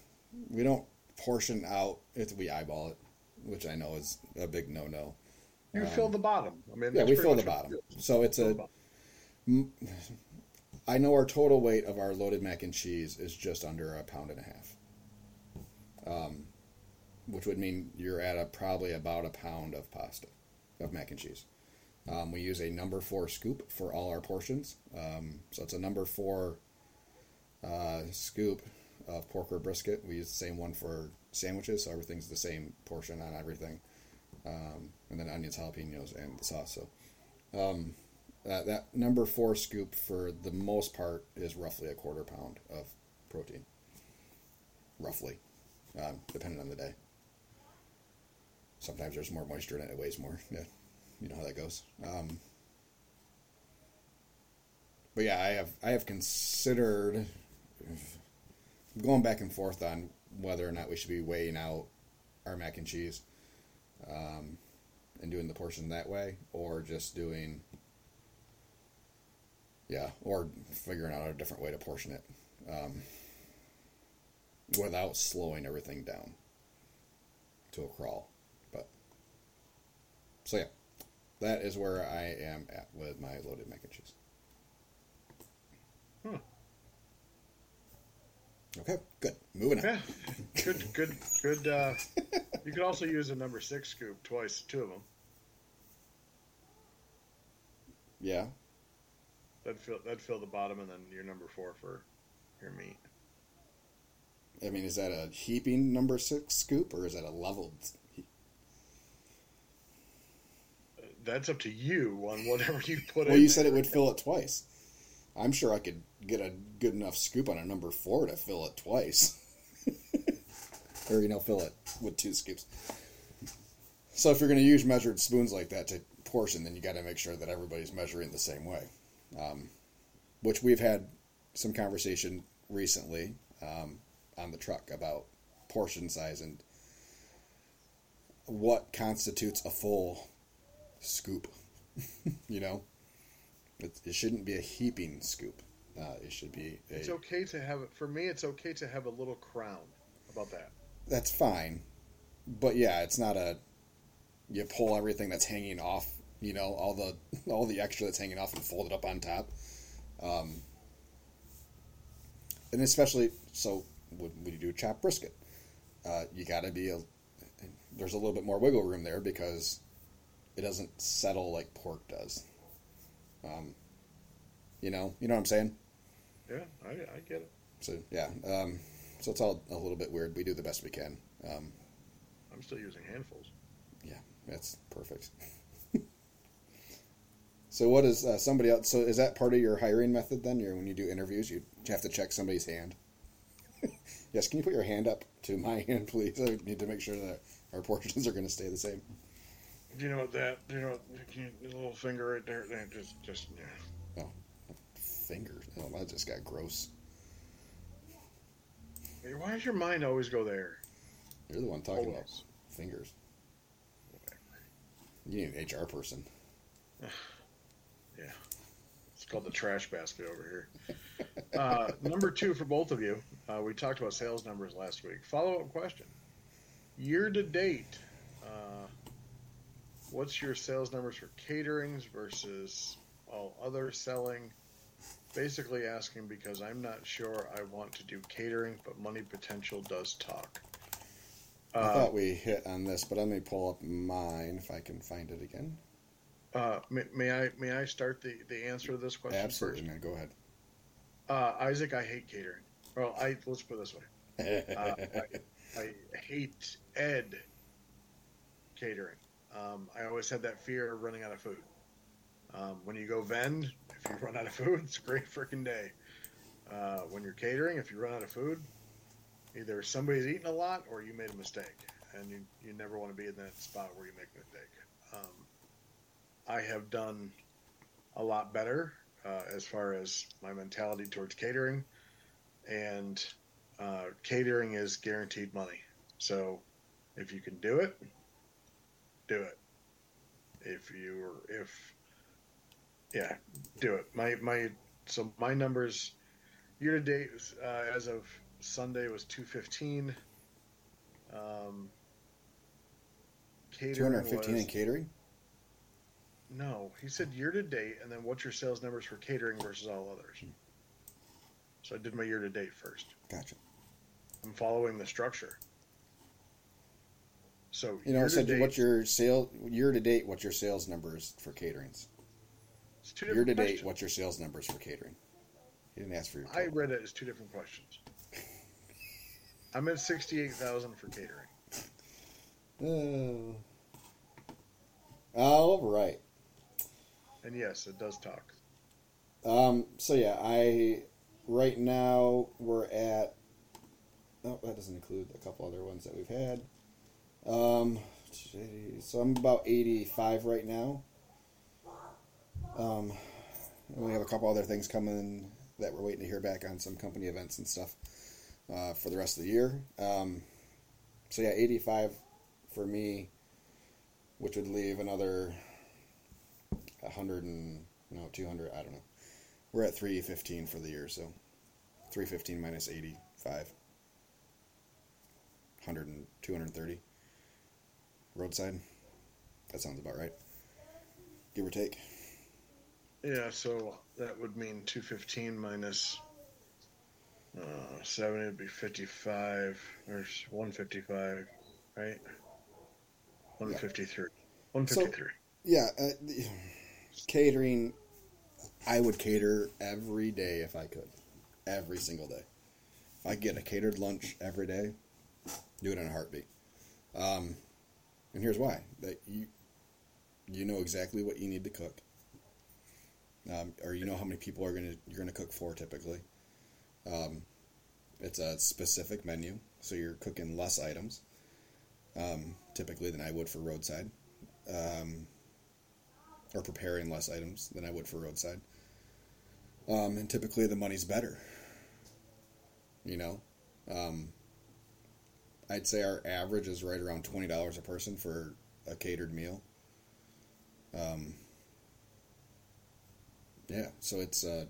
we don't portion out. if we eyeball it, which I know is a big no no. You fill the bottom. I mean, Yeah, we fill the bottom. So it's a. I know our total weight of our loaded mac and cheese is just under a pound and a half. Um, which would mean you're at a probably about a pound of pasta, of mac and cheese. Um, we use a number four scoop for all our portions. Um, so it's a number four uh, scoop of pork or brisket. We use the same one for sandwiches, so everything's the same portion on everything. Um, and then onions, jalapenos, and the sauce. So um, that, that number four scoop for the most part is roughly a quarter pound of protein. Roughly, um, depending on the day. Sometimes there's more moisture in it; it weighs more. [LAUGHS] Yeah, you know how that goes. Um, but yeah, I have I have considered going back and forth on whether or not we should be weighing out our mac and cheese um, and doing the portion that way, or just doing yeah, or figuring out a different way to portion it um, without slowing everything down to a crawl. But so yeah, that is where I am at with my loaded mac and cheese. Hmm. Okay, good. Moving on. Yeah, good, good, good. Uh, you could also use a number six scoop twice, two of them. Yeah. That'd fill that'd fill the bottom, and then your number four for your meat. I mean, is that a heaping number six scoop or is that a leveled? he- That's up to you on whatever you put in. Well, in. you said there. it would fill it twice. I'm sure I could get a good enough scoop on a number four to fill it twice. [LAUGHS] or, you know, fill it with two scoops. So if you're going to use measured spoons like that to portion, then you got to make sure that everybody's measuring the same way. Um, which we've had some conversation recently um, on the truck about portion size and what constitutes a full scoop. [LAUGHS] you know, it, it shouldn't be a heaping scoop. Uh, it should be a. It's okay to have it. For me, it's okay to have a little crown. How about that? That's fine, but yeah, it's not a. You pull everything that's hanging off. You know, all the [LAUGHS] all the extra that's hanging off and fold it up on top. Um, and especially so when, when you do a chopped brisket, uh, you got to be a. There's a little bit more wiggle room there because it doesn't settle like pork does. Um, you know, you know what I'm saying. Yeah, I, I get it. So yeah, um, so it's all a little bit weird. We do the best we can. Um, I'm still using handfuls. yeah, that's perfect. [LAUGHS] so what is uh, somebody else? So is that part of your hiring method then? Your when you do interviews, you have to check somebody's hand. [LAUGHS] yes, can you put your hand up to my [LAUGHS] hand, please? I need to make sure that our portions are going to stay the same. Do you know what that? Do you know what, can you, the little finger right there? there, Just, just yeah. Oh, fingers. Oh, that just got gross. Hey, Why does your mind always go there? You're the one talking about Always. fingers. You need an HR person. [SIGHS] Yeah, it's called the trash basket over here. [LAUGHS] Uh, number two for both of you. Uh, we talked about sales numbers last week. Follow up question: Year to date, uh, what's your sales numbers for caterings versus all other selling? Basically asking because I'm not sure I want to do catering, but money potential does talk. I Uh, thought we hit on this, but let me pull up mine if I can find it again. Uh, may, may I may I start the, the answer to this question Absolutely, first? man. Go ahead. Uh, Isaac, I hate catering. Well, I let's put it this way: [LAUGHS] uh, I, I hate Ed catering. Um, I always had that fear of running out of food. Um, when you go vend, if you [LAUGHS] run out of food, it's a great freaking day. Uh, when you're catering, if you run out of food, either somebody's eating a lot or you made a mistake, and you, you never want to be in that spot where you make a mistake. Um, I have done a lot better uh, as far as my mentality towards catering, and uh, catering is guaranteed money. So if you can do it, do it. If you were, if yeah, do it. My my so my numbers year to date uh, as of Sunday was two fifteen. Um, catering Two hundred fifteen in catering. No, he said year to date, and then what's your sales numbers for catering versus all others? So I did my year to date first. Gotcha. I'm following the structure. So You know, so date, what's your sale year to date? What's your sales numbers for caterings? it's two Year to date, questions. what's your sales numbers for catering? He didn't ask for your. I read it as two different questions. [LAUGHS] I'm at sixty-eight thousand for catering. Oh. All right. And yes, it does talk. Um, so yeah, I right now we're at. Oh, that doesn't include a couple other ones that we've had. Um, so I'm about 85 right now. Um, we have a couple other things coming that we're waiting to hear back on some company events and stuff uh, for the rest of the year. Um, so yeah, 85 for me, which would leave another 100 and no 200. I don't know. We're at 315 for the year, so 315 minus 85. 100 and 230. Roadside. That sounds about right. Give or take. Yeah, so that would mean two fifteen minus uh, seventy would be fifty-five. or one fifty-five, right? One fifty-three. One fifty-three. Yeah, uh, catering. I would cater every day if I could, every single day. If I get a catered lunch every day, do it in a heartbeat. Um, and here's why: that you you know exactly what you need to cook, um, or you know how many people are gonna you're gonna cook for typically. Um, it's a specific menu, so you're cooking less items, um, typically than I would for roadside um, or preparing less items than I would for roadside. Um, and typically the money's better. You know, um, I'd say our average is right around twenty dollars a person for a catered meal. Um, yeah, so it's uh,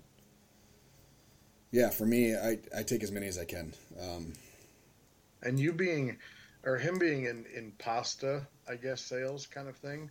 yeah for me. I I take as many as I can. Um, And you being, or him being in in pasta, I guess sales kind of thing.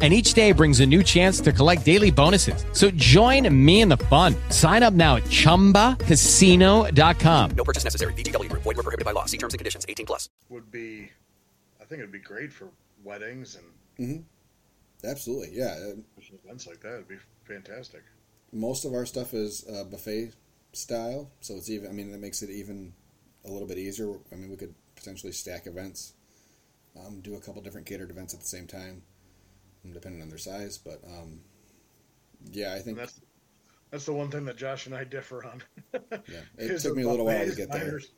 And each day brings a new chance to collect daily bonuses. So join me in the fun. Sign up now at chumbacasino.com. No purchase necessary. VGW Group. Void where prohibited by law. See terms and conditions. 18 plus. Would be, I think it'd be great for weddings and mm-hmm. Absolutely, yeah. Events like that. It'd be fantastic. most of our stuff is uh, buffet style, so it's even. I mean, that makes it even a little bit easier. I mean, we could potentially stack events, um, do a couple different catered events at the same time, depending on their size. But um, yeah, I think that's that's the one thing that Josh and I differ on. [LAUGHS] yeah, it took me a little while to get there. miners-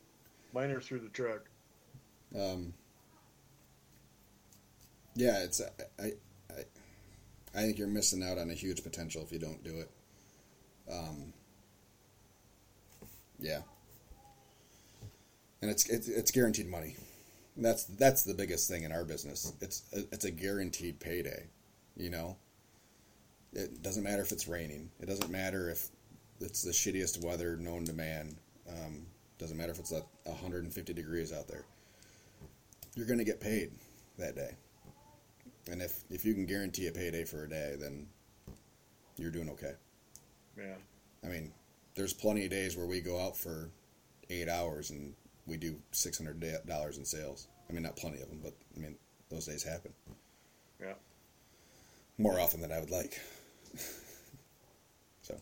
Miners through the truck. Um, yeah, it's I, I I I think you're missing out on a huge potential if you don't do it. Um, yeah, and it's it's, it's guaranteed money. That's that's the biggest thing in our business. It's it's a guaranteed payday. You know, it doesn't matter if it's raining. It doesn't matter if it's the shittiest weather known to man. Um, doesn't matter if it's like 150 degrees out there. you're going to get paid that day. And if if you can guarantee a payday for a day, then you're doing okay. Yeah. I mean, there's plenty of days where we go out for eight hours and we do six hundred dollars in sales. I mean, not plenty of them, but I mean, those days happen. More often than I would like. so,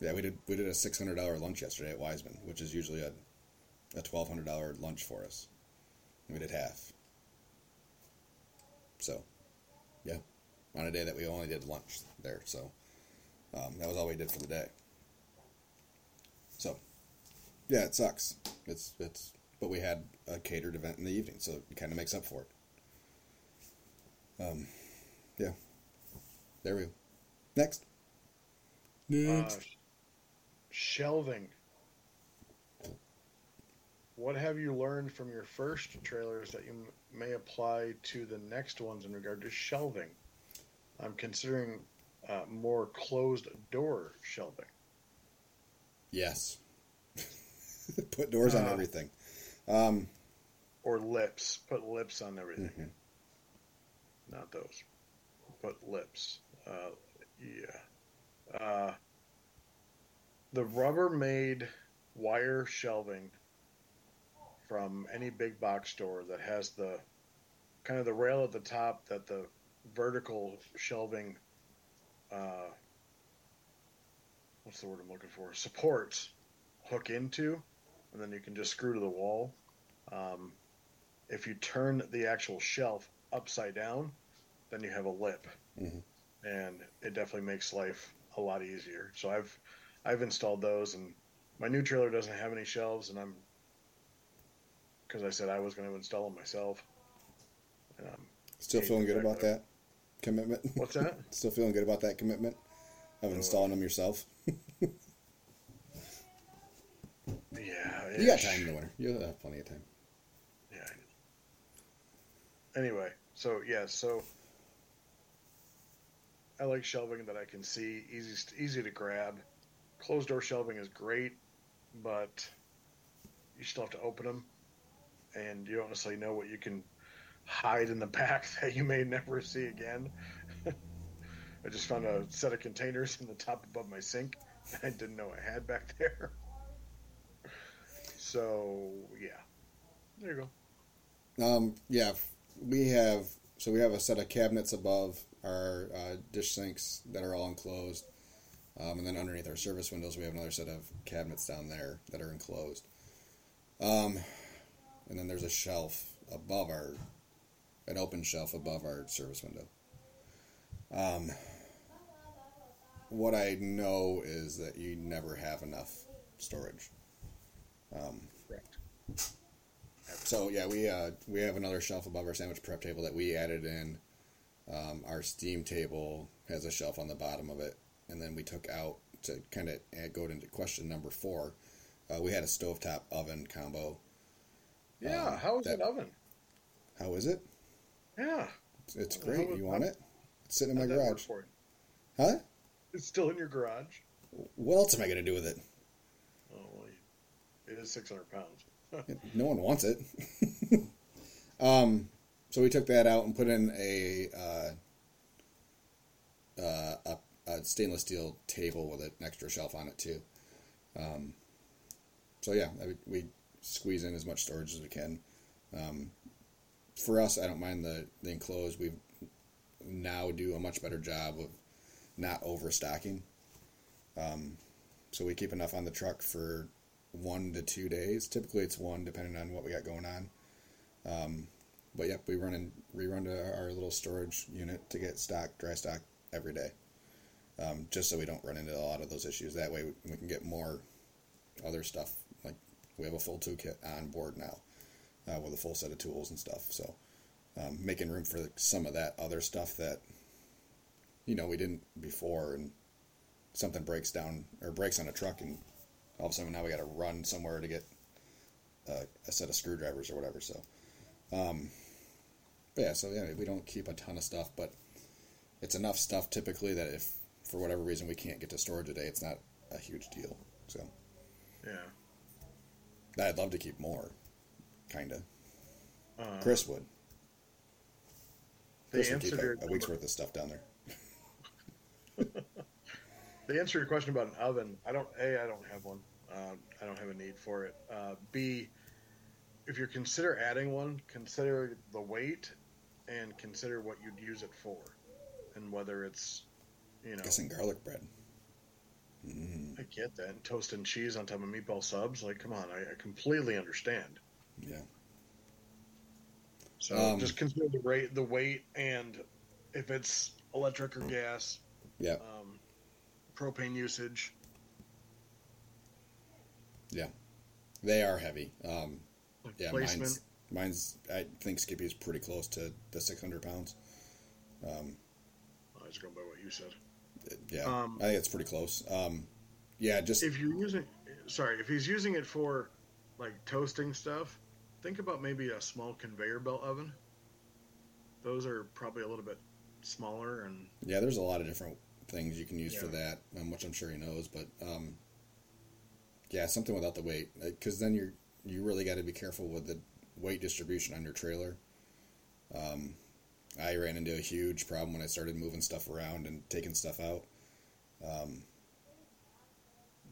yeah, we did we did a six hundred dollar lunch yesterday at Wiseman, which is usually a a twelve hundred dollar lunch for us. We did half. So, yeah, on a day that we only did lunch there, so um, that was all we did for the day. So, yeah, it sucks. It's it's, but we had a catered event in the evening, so it kind of makes up for it. Um, yeah. There we go. Next. Next. Uh, shelving. What have you learned from your first trailers that you m- may apply to the next ones in regard to shelving? I'm considering uh, more closed door shelving. yes. [LAUGHS] Put doors on Uh, everything. Um, Or lips. Put lips on everything. mhm. Not those. Put lips. Uh, yeah. Uh, the Rubbermaid wire shelving from any big box store that has the kind of the rail at the top that the vertical shelving uh, what's the word I'm looking for supports hook into and then you can just screw to the wall um, if you turn the actual shelf upside down then you have a lip Mhm. And it definitely makes life a lot easier so I've I've installed those and my new trailer doesn't have any shelves and I'm because I said I was going to install them myself. Um, Still feeling good about that commitment? What's that? [LAUGHS] Still feeling good about that commitment of installing them yourself? [LAUGHS] yeah, You got time in the winter. You'll have plenty of time. Yeah. Anyway, so yeah, so I like shelving that I can see, easy easy to grab. Closed door shelving is great, but you still have to open them, and you don't necessarily know what you can hide in the [LAUGHS] back that you may never see again. [LAUGHS] I just found a set of containers in the top above my sink that I didn't know I had back [LAUGHS] there. So yeah, there you go. Um, yeah, we have so we have a set of cabinets above our uh, dish sinks that are all enclosed, um, and then underneath our service windows we have another set of cabinets down there that are enclosed. Um, and then there's a shelf above our, an open shelf above our service window. Um, what I know is that you never have enough storage. Um, Correct. So yeah, we uh, we have another shelf above our sandwich prep table that we added in. Um, our steam table has a shelf on the bottom of it, and then we took out to kind of go into question number four. Uh, we had a stovetop oven combo. Yeah, Um, how is that- oven? How is it? Yeah, It's, it's great. would- You want how- it? It's sitting in my how'd that work garage. Huh? It's still in your garage. What else am I gonna do with it? Oh, well, it is six hundred pounds. No one wants it. [LAUGHS] um, so we took that out and put in a, uh, uh, a, a stainless steel table with an extra shelf on it too. Um, so yeah, I, we squeeze in as much storage as we can. Um, for us, I don't mind the, the enclosed. We now do a much better job of not overstocking. Um, so we keep enough on the truck for one to two days. Typically, it's one, depending on what we got going on. Um, but yep, we run and we run to our little storage unit to get stock, dry stock every day, um, just so we don't run into a lot of those issues. That way, we, we can get more other stuff. Like we have a full toolkit on board now uh, with a full set of tools and stuff. So um, making room for some of that other stuff that you know we didn't before, and something breaks down or breaks on a truck, and all of a sudden now we got to run somewhere to get uh, a set of screwdrivers or whatever. So, um, yeah, so yeah, we don't keep a ton of stuff, but it's enough stuff typically that if for whatever reason we can't get to storage today, it's not a huge deal. So Yeah. I'd love to keep more, kinda. Uh, Chris would. Chris would keep a, a week's worth of stuff down there. [LAUGHS] [LAUGHS] The answer to your question about an oven, I don't. A, I don't have one. Uh, I don't have a need for it. Uh, B, if you're consider adding one, consider the weight and consider what you'd use it for, and whether it's, you know, Guessing garlic bread. Mm, I get that. And toast and cheese on top of meatball subs, like, come on, I, I completely understand. yeah. So Um, just consider the rate, the weight, and if it's electric or gas, Yeah. um, propane usage. Yeah. They are heavy. Um, yeah, Placement. mine's, mine's, I think Skippy's pretty close to the 600 pounds. Um, I was going by what you said. yeah, Um, I think it's pretty close. Um, yeah, just if you're using sorry if he's using it for like toasting stuff think about maybe a small conveyor belt oven those are probably a little bit smaller and Yeah, there's a lot of different things you can use for that, um, which I'm sure he knows. But um, yeah, something without the weight, because then you're you really got to be careful with the weight distribution on your trailer. Um, I ran into a huge problem when I started moving stuff around and taking stuff out. Um,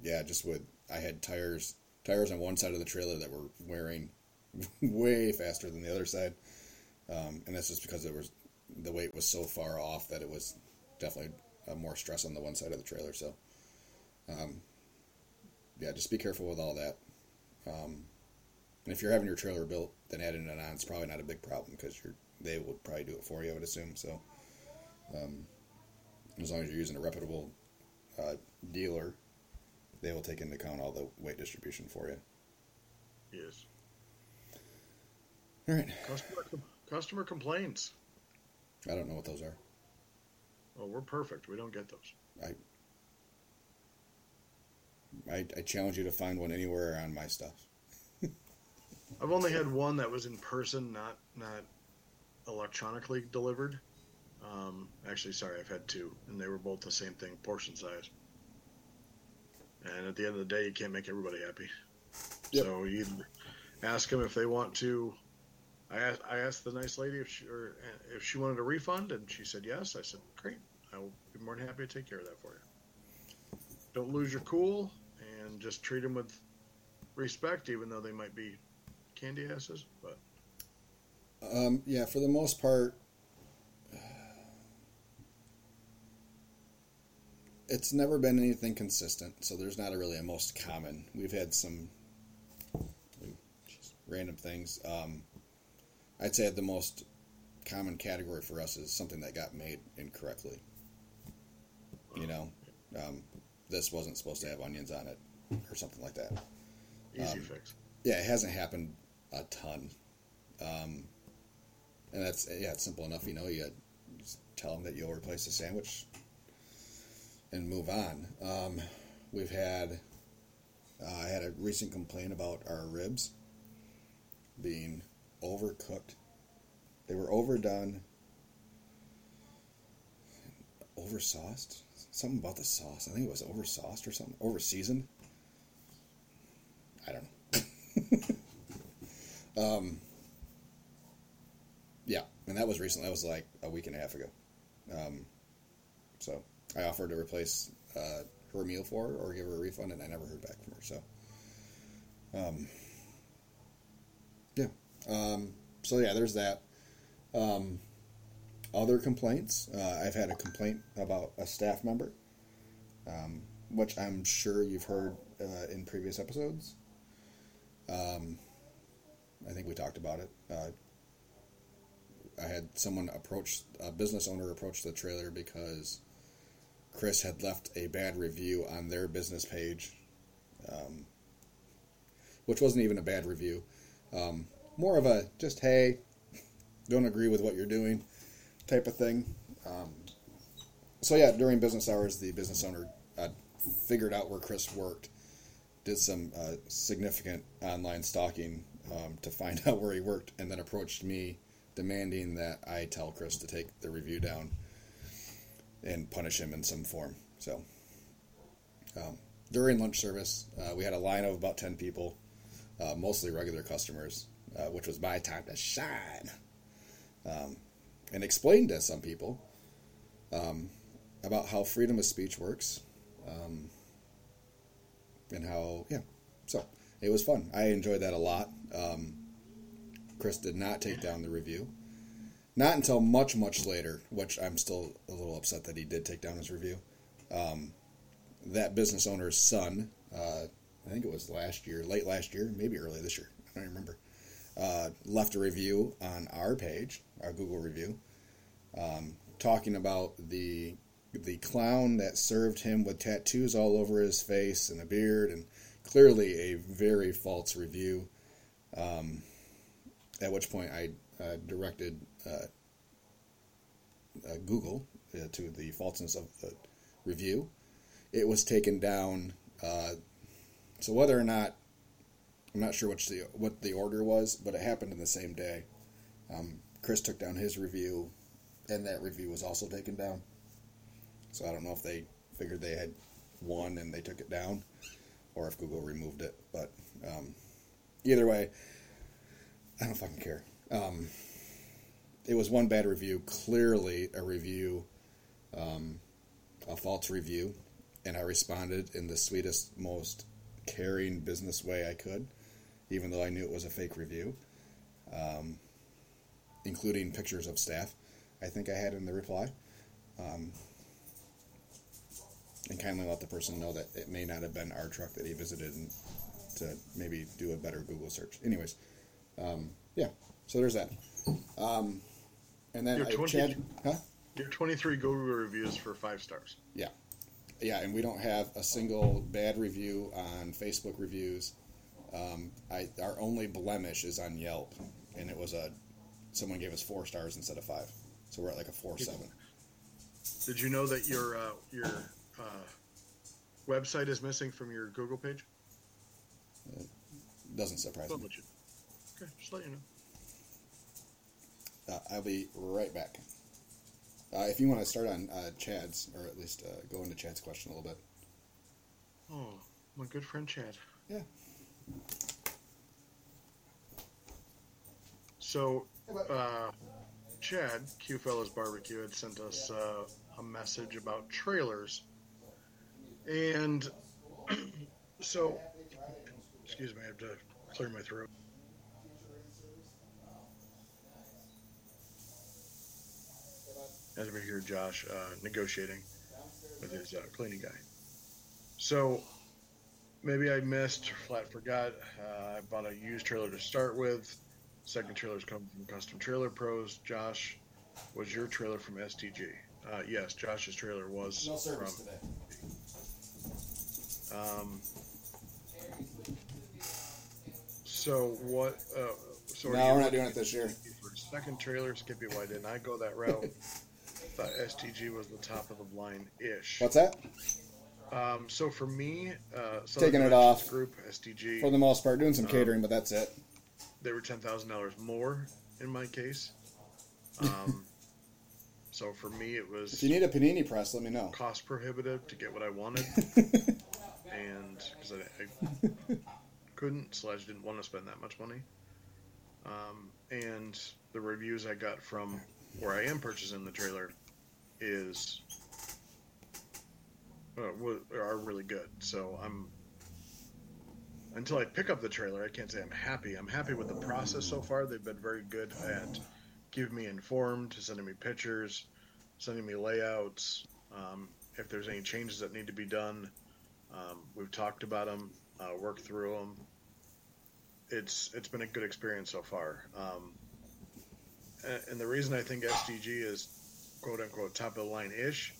yeah, just with I had tires tires on one side of the trailer that were wearing [LAUGHS] way faster than the other side, um, and that's just because it was the weight was so far off that it was definitely uh, more stress on the one side of the trailer. So, um, yeah, just be careful with all that. Um, and if you're having your trailer built, then adding it on is probably not a big problem because you're they will probably do it for you. I would assume so. Um, as long as you're using a reputable uh, dealer, they will take into account all the weight distribution for you. yes All right. customer customer complaints I don't know what those are. Well we're perfect. We don't get those. I I, I challenge you to find one anywhere on my stuff. [LAUGHS] i've only had one that was in person not not electronically delivered. Um, actually sorry i've had two and they were both the same thing portion size. And at the end of the day you can't make everybody happy. Yep. so you ask them if they want to I asked, I asked the nice lady if she or if she wanted a refund, and she said yes. I said, "Great, I will be more than happy to take care of that for you." Don't lose your cool, and just treat them with respect, even though they might be candy asses. But Um, yeah, for the most part, it's never been anything consistent, so there's not a really a most common. We've had some random things. Um, I'd say the most common category for us is something that got made incorrectly. You know, um, this wasn't supposed to have onions on it, or something like that. easy Um, fix. Yeah, it hasn't happened a ton. Um, and that's yeah, it's simple enough. You know, you just tell them that you'll replace the sandwich and move on. Um, we've had uh, I had a recent complaint about our ribs being overcooked. They were overdone, oversauced. Something about the sauce. I think it was oversauced or something. Overseasoned. I don't know. [LAUGHS] um, yeah, and that was recently. That was like a week and a half ago. Um, so I offered to replace uh, her meal for her or give her a refund, and I never heard back from her. So, um. Um, so yeah, there's that. Um, other complaints. Uh, I've had a complaint about a staff member, um, which I'm sure you've heard uh, in previous episodes. Um, I think we talked about it. Uh, I had someone approach a business owner approach the trailer because Chris had left a bad review on their business page, um, which wasn't even a bad review. Um, more of a just hey, don't agree with what you're doing type of thing. Um, so yeah, during business hours, the business owner uh, figured out where Chris worked, did some uh, significant online stalking um, to find [LAUGHS] out where he worked, and then approached me demanding that I tell Chris to take the review down and punish him in some form. So um, during lunch service, uh, we had a line of about ten people, uh, mostly regular customers. Uh, which was my time to shine, um, and explained to some people um, about how freedom of speech works, um, and how yeah. So it was fun. I enjoyed that a lot. Um, Chris did not take down the review. Not until much, much later, which I'm still a little upset that he did take down his review. Um, that business owner's son, uh, I think it was last year, late last year, maybe early this year, I don't remember, uh, left a review on our page, our Google review, um, talking about the the clown that served him with tattoos all over his face and a beard, and clearly a very false review. Um, at which point I uh, directed uh, Google uh, to the falseness of the review. It was taken down. So whether or not I'm not sure which the what the order was, but it happened in the same day. Um, Chris took down his review, and that review was also taken down. So I don't know if they figured they had won and they took it down, or if Google removed it. But um, either way, I don't fucking care. Um, it was one bad review, clearly a review, um, a false review, and I responded in the sweetest, most caring business way I could, even though I knew it was a fake review, um, including pictures of staff. I think I had in the reply, um, and kindly let the person know that it may not have been our truck that he visited, and to maybe do a better Google search. Anyways, um, yeah. So there's that. Um, and then Your I, 20 Chad, huh? Your 23 Google reviews for five stars. Yeah, yeah, and we don't have a single bad review on Facebook reviews. Um, I our only blemish is on Yelp, and it was a someone gave us four stars instead of five, so we're at like a four seven. Did you know that your uh, your uh, website is missing from your Google page? It Doesn't surprise Don't me. you- Okay, just let you know. Uh, I'll be right back. Uh, if you want to start on uh, Chad's, or at least uh, go into Chad's question a little bit. Oh, my good friend Chad. Yeah. So, uh, Chad, Q Fellas Barbecue, had sent us uh, a message about trailers. And [CLEARS THROAT] so, excuse me, I have to clear my throat. As we hear Josh uh, negotiating with his uh, cleaning guy. So, maybe I missed flat forgot. Uh, I bought a used trailer to start with. Second trailer's come from Custom Trailer Pros. Josh, was your trailer from SDG? Uh, yes, Josh's trailer was No service from. today. Um, so what? Uh, so are No, we're not doing it this year. for a Second trailer, Skippy. Why didn't I go that route? [LAUGHS] Thought SDG was the top of the line ish. What's that? Um, so for me, uh, Taking it off. Group SDG For the most part, doing some Um, catering, but that's it. they were ten thousand dollars more in my case. Um, [LAUGHS] so for me, it was If you need a panini press, let me know. cost prohibitive to get what I wanted, [LAUGHS] and because I, I couldn't slash didn't want to spend that much money. Um, and the reviews I got from where I am purchasing the trailer is are really good. So I'm until I pick up the trailer, I can't say I'm happy. I'm happy with the process so far. They've been very good at keeping me informed, sending me pictures, sending me layouts. Um, if there's any changes that need to be done, um, we've talked about them, uh, worked through them. It's it's been a good experience so far. Um, a- and the reason I think SDG is quote unquote top of the line ish,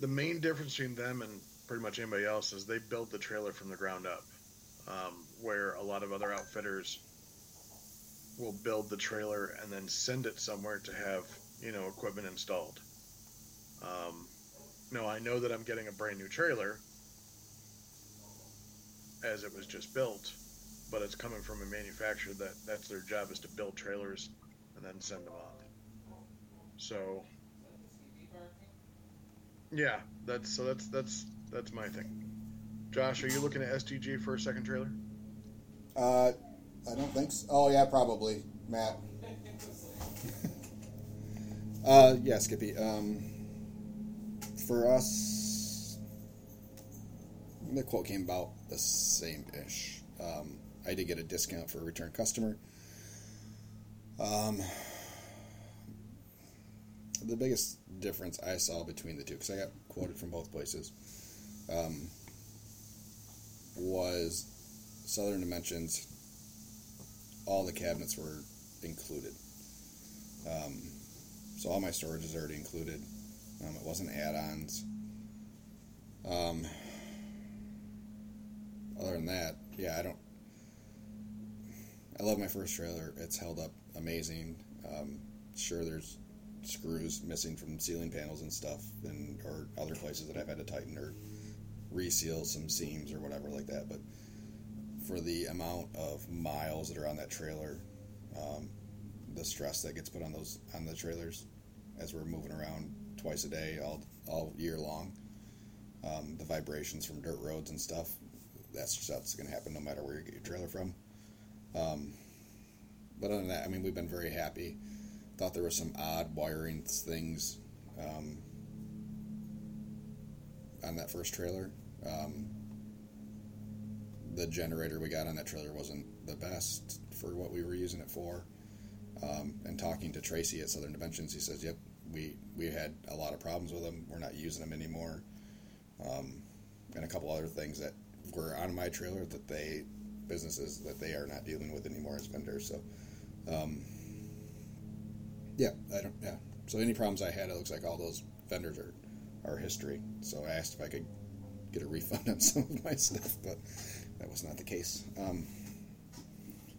the main difference between them and pretty much anybody else is they built the trailer from the ground up, um, where a lot of other outfitters will build the trailer and then send it somewhere to have you know equipment installed. Um, no, I know that I'm getting a brand new trailer as it was just built, but it's coming from a manufacturer that that's their job is to build trailers and then send them off. So, yeah, that's so that's that's that's my thing. Josh, are you looking at SDG for a second trailer? Uh, I don't think so. Oh yeah, probably Matt. [LAUGHS] uh, yeah, Skippy. Um, for us, the quote came about the same ish. Um, I did get a discount for a return customer. Um, the biggest difference I saw between the two, because I got quoted from both places, um, was Southern Dimensions. All the cabinets were included, um, so all my storage is already included. Um, it wasn't add-ons. Um, other than that, yeah, I don't. I love my first trailer. It's held up amazing. Um, sure, there's screws missing from ceiling panels and stuff, and or other places that I've had to tighten or reseal some seams or whatever like that. But for the amount of miles that are on that trailer, um, the stress that gets put on those on the trailers as we're moving around twice a day all all year long, um, the vibrations from dirt roads and stuff, that's that's going to happen no matter where you get your trailer from. Um, but other than that, I mean, we've been very happy. Thought there were some odd wiring things um, on that first trailer. Um, the generator we got on that trailer wasn't the best for what we were using it for. Um, and talking to Tracy at Southern Dimensions, he says, "Yep, we we had a lot of problems with them. We're not using them anymore." Um, and a couple other things that were on my trailer that they businesses that they are not dealing with anymore as vendors. So, um, yeah, I don't. Yeah. So any problems I had, it looks like all those vendors are are history. So I asked if I could get a refund on [LAUGHS] some of my stuff, but that was not the case. Um,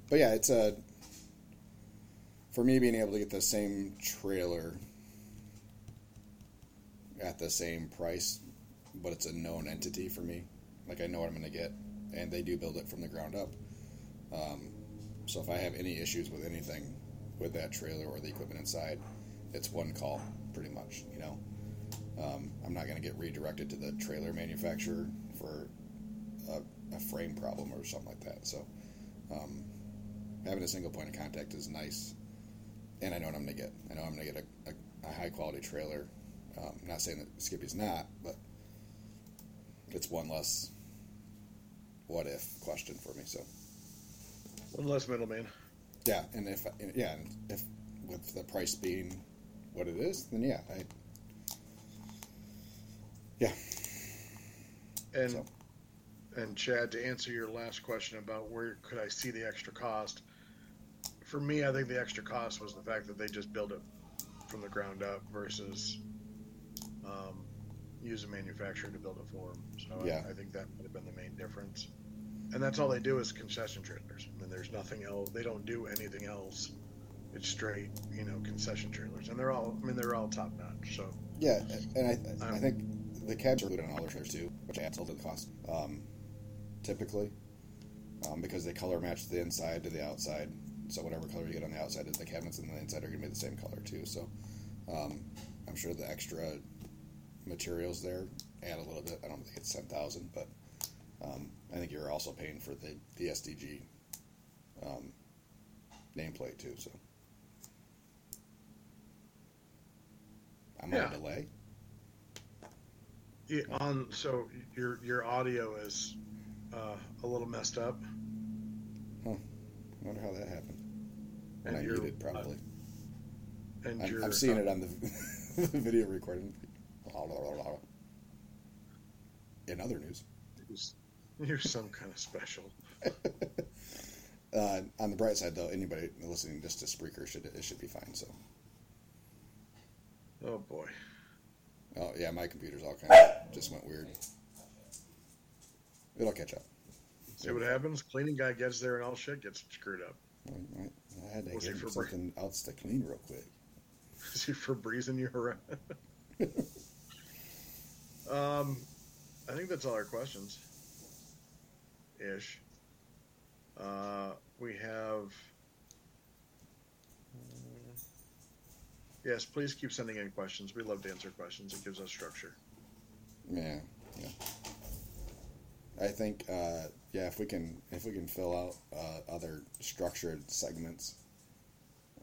but yeah, it's a for me being able to get the same trailer at the same price, but it's a known entity for me. Like I know what I'm going to get, and they do build it from the ground up. Um, so if I have any issues with anything with that trailer or the equipment inside, it's one call, pretty much. You know, um, I'm not going to get redirected to the trailer manufacturer for a, a, frame problem or something like that. So um, having a single point of contact is nice, and I know what I'm going to get. I know I'm going to get a, a, a, high quality trailer. Um, I'm not saying that Skippy's not, but it's one less what if question for me. So one less middleman. Yeah, and if yeah, and if with the price being what it is, then yeah, I yeah. And so. and Chad, to answer your last question about where could I see the extra cost, for me, I think the extra cost was the fact that they just built it from the ground up versus um, use a manufacturer to build it for them. So yeah. I, I think that would have been the main difference. And that's all they do is concession trailers. I mean, there's nothing else. They don't do anything else. It's straight, you know, concession trailers, and they're all. I mean, they're all top notch. So yeah, and I, I think the cabs are included on all their trailers too, which adds to the cost. Um, typically, um, because they color match the inside to the outside. So whatever color you get on the outside is the cabinets, and the inside are going to be the same color too. So um, I'm sure the extra materials there add a little bit. I don't think it's ten thousand, but um, I think you're also paying for the the SDG um, nameplate too. So I'm Yeah. on a delay. Yeah, on so your your audio is uh, a little messed up. Huh. I wonder how that happened. And And I muted probably. And I'm, I'm seeing uh, it on the, [LAUGHS] the video recording. In other news, You're some kind of special. [LAUGHS] uh, on the bright side though, anybody listening just to Spreaker should it should be fine. So, Oh boy. oh yeah, my computer's all kind of just went weird. It'll catch up. See what happens? Cleaning guy gets there and all shit gets screwed up. Right, I had to Was get something else to clean real quick. [LAUGHS] Is he for breezing you around? [LAUGHS] um, I think that's all our questions. Ish. Uh, we have. Yes, please keep sending in questions. We love to answer questions. It gives us structure. Yeah, yeah. I think uh, yeah, if we can if we can fill out uh, other structured segments,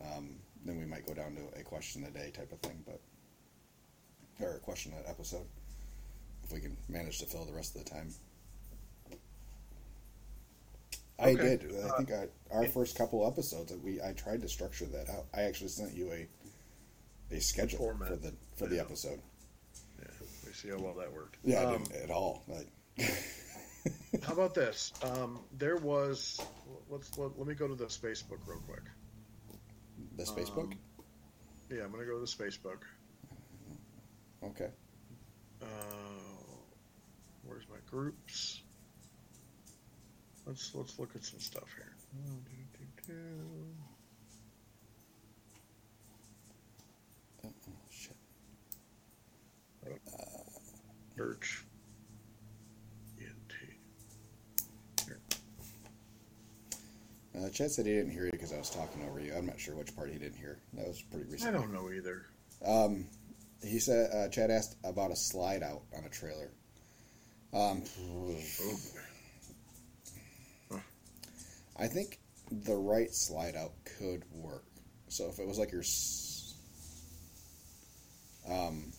um, then we might go down to a question a day type of thing, but or a question an episode. If we can manage to fill the rest of the time. I Okay. did. I think I, our first couple episodes that we I tried to structure that out. I actually sent you a a schedule Format. for the for the episode. Yeah, we see how well that worked. Yeah, I Um, didn't at all. Like, [LAUGHS] How about this? Um, there was. Let's let, let me go to the space book real quick. the space book. Um, Yeah, I'm gonna go to the space book. Okay. Uh, where's my groups? Let's let's look at some stuff here. Oh, shit. ENT. Here. Uh, Chad said he didn't hear you because I was talking over you. I'm not sure which part he didn't hear. That was pretty recent. I don't know either. Um, he said uh, Chad asked about a slide out on a trailer. Um, I think the right slide out could work. So if it was like your, um,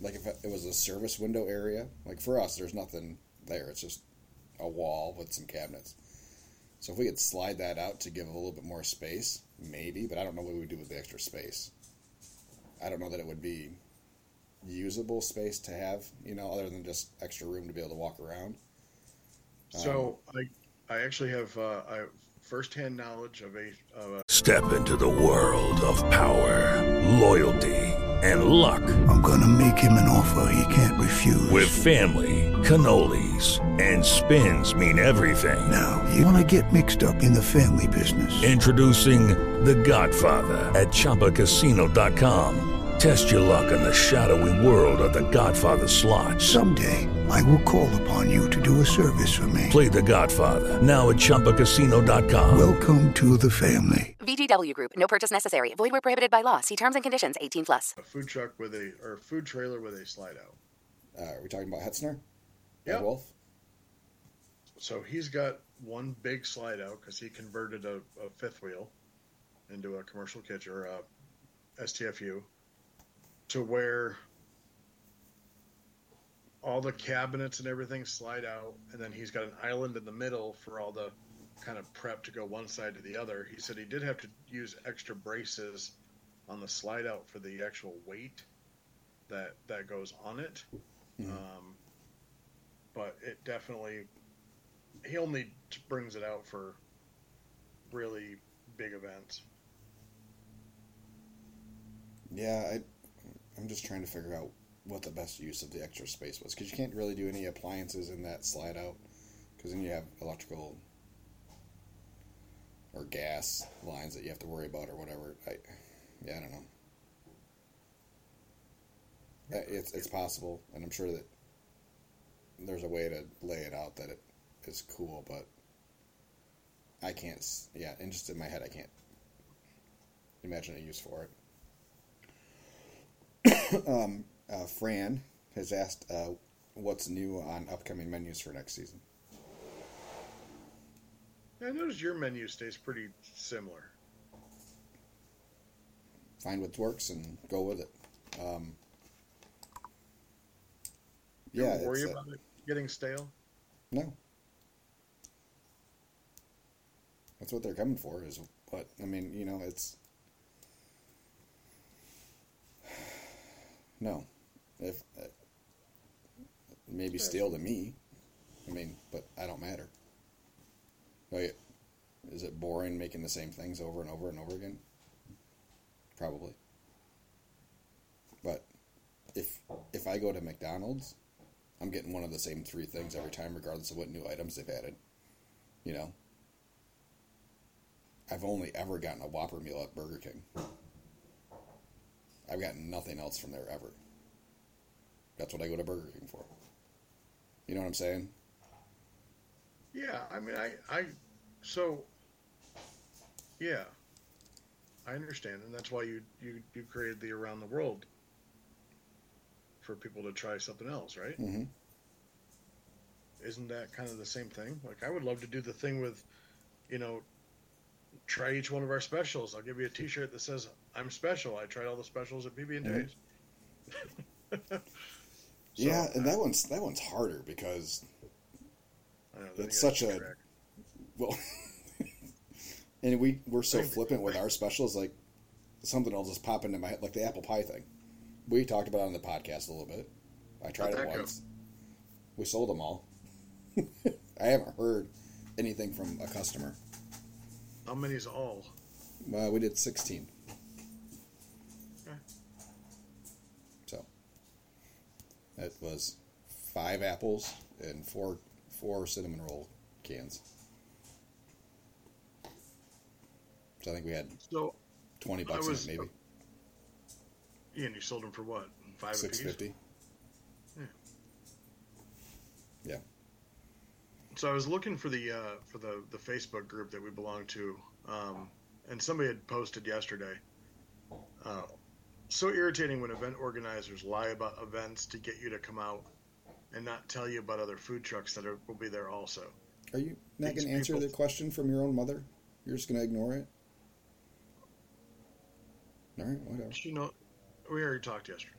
like if it was a service window area, like for us, there's nothing there. It's just a wall with some cabinets. So if we could slide that out to give a little bit more space, maybe. But I don't know what we would do with the extra space. I don't know that it would be usable space to have, you know, other than just extra room to be able to walk around. So I I actually have uh, I have firsthand knowledge of a of a Step into the world of power, loyalty, and luck. I'm gonna make him an offer he can't refuse. With family, cannolis, and spins mean everything. Now, you wanna get mixed up in the family business. Introducing The Godfather at ChumbaCasino.com. Test your luck in the shadowy world of The Godfather slot. Someday, I will call upon you to do a service for me. Play The Godfather now at ChumbaCasino.com. Welcome to the family. VGW Group. No purchase necessary. Void where prohibited by law. See terms and conditions. 18 plus. a food truck with a or a food trailer with a slide out. Uh, are we talking about Hetzner? Yeah. Ed Wolf? So he's got one big slide out because he converted a, a fifth wheel into a commercial kitchen or a STFU to where all the cabinets and everything slide out, and then he's got an island in the middle for all the kind of prep to go one side to the other. He said he did have to use extra braces on the slide out for the actual weight that that goes on it. Um, but it definitely he only brings it out for really big events. Yeah, I, I'm just trying to figure out what the best use of the extra space was because you can't really do any appliances in that slide out because then you have electrical or gas lines that you have to worry about or whatever. I, yeah, I don't know. It's it's possible, and I'm sure that there's a way to lay it out that it is cool, but I can't. Yeah, and just in my head, I can't imagine a use for it. [COUGHS] um, uh, Fran has asked uh, what's new on upcoming menus for next season. I noticed your menu stays pretty similar. Find what works and go with it. Um, You yeah, ever worry uh, about it getting stale? no. That's what they're coming for. Is what I mean. You know, it's no. If uh, maybe stale to me, I mean, but I don't matter. Like, is it boring making the same things over and over and over again? Probably. But if if I go to McDonald's, I'm getting one of the same three things every time, regardless of what new items they've added. You know, I've only ever gotten a Whopper meal at Burger King. I've gotten nothing else from there ever. That's what I go to Burger King for. You know what I'm saying? Yeah, I mean, I, I, so, yeah, I understand, and that's why you you you created the around the world for people to try something else, right? Mm-hmm. isn't that kind of the same thing? Like, I would love to do the thing with, you know, try each one of our specials. I'll give you a T-shirt that says "I'm special." I tried all the specials at PB and Mhm. J's. [LAUGHS] yeah, and that one's that one's harder because know, it's such a track. well, [LAUGHS] and we we're so flippant with our specials. Like something will just pop into my head, like the apple pie thing. We talked about it on the podcast a little bit. I tried How'd it that go? once. We sold them all. [LAUGHS] I haven't heard anything from a customer. How many is all? Uh, we did sixteen. Okay. So it was five apples and four four cinnamon roll cans. So I think we had So twenty bucks was- in it, maybe Yeah, and you sold them for what? Five six fifty. Yeah. Yeah. So I was looking for the uh, for the the Facebook group that we belong to, um, and somebody had posted yesterday. Uh, so irritating when event organizers lie about events to get you to come out and not tell you about other food trucks that are, will be there also. Are you not going to answer people- the question from your own mother? You're just going to ignore it? All right, whatever. You know, we already talked yesterday.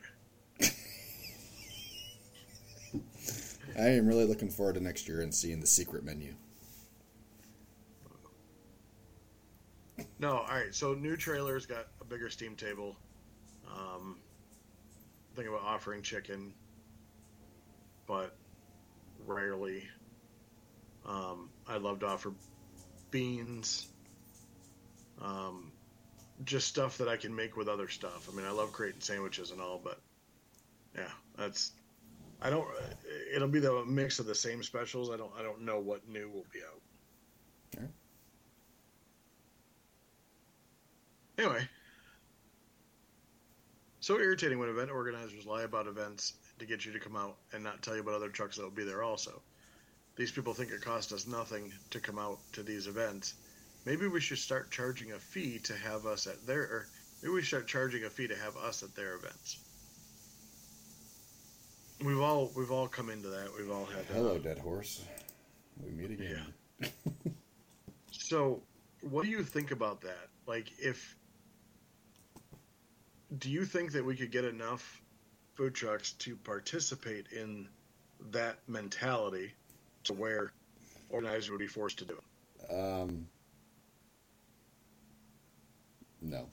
[LAUGHS] I am really looking forward to next year and seeing the secret menu. No, all right. So new trailers got a bigger steam table. Um, thinking about offering chicken, but rarely. Um, I'd love to offer beans. Um, just stuff that I can make with other stuff. I mean, I love creating sandwiches and all, but yeah, that's. I don't. It'll be the mix of the same specials. I don't. I don't know what new will be out. Alright. Anyway, so irritating when event organizers lie about events to get you to come out and not tell you about other trucks that will be there also. These people think it costs us nothing to come out to these events. Maybe we should start charging a fee to have us at their, or maybe we should start charging a fee to have us at their events. We've all we've all come into that. We've all had. uh, Hello, dead horse. We meet again. Yeah. [LAUGHS] So, what do you think about that? Like, if do you think that we could get enough food trucks to participate in that mentality to where organizers would be forced to do it? Um, no,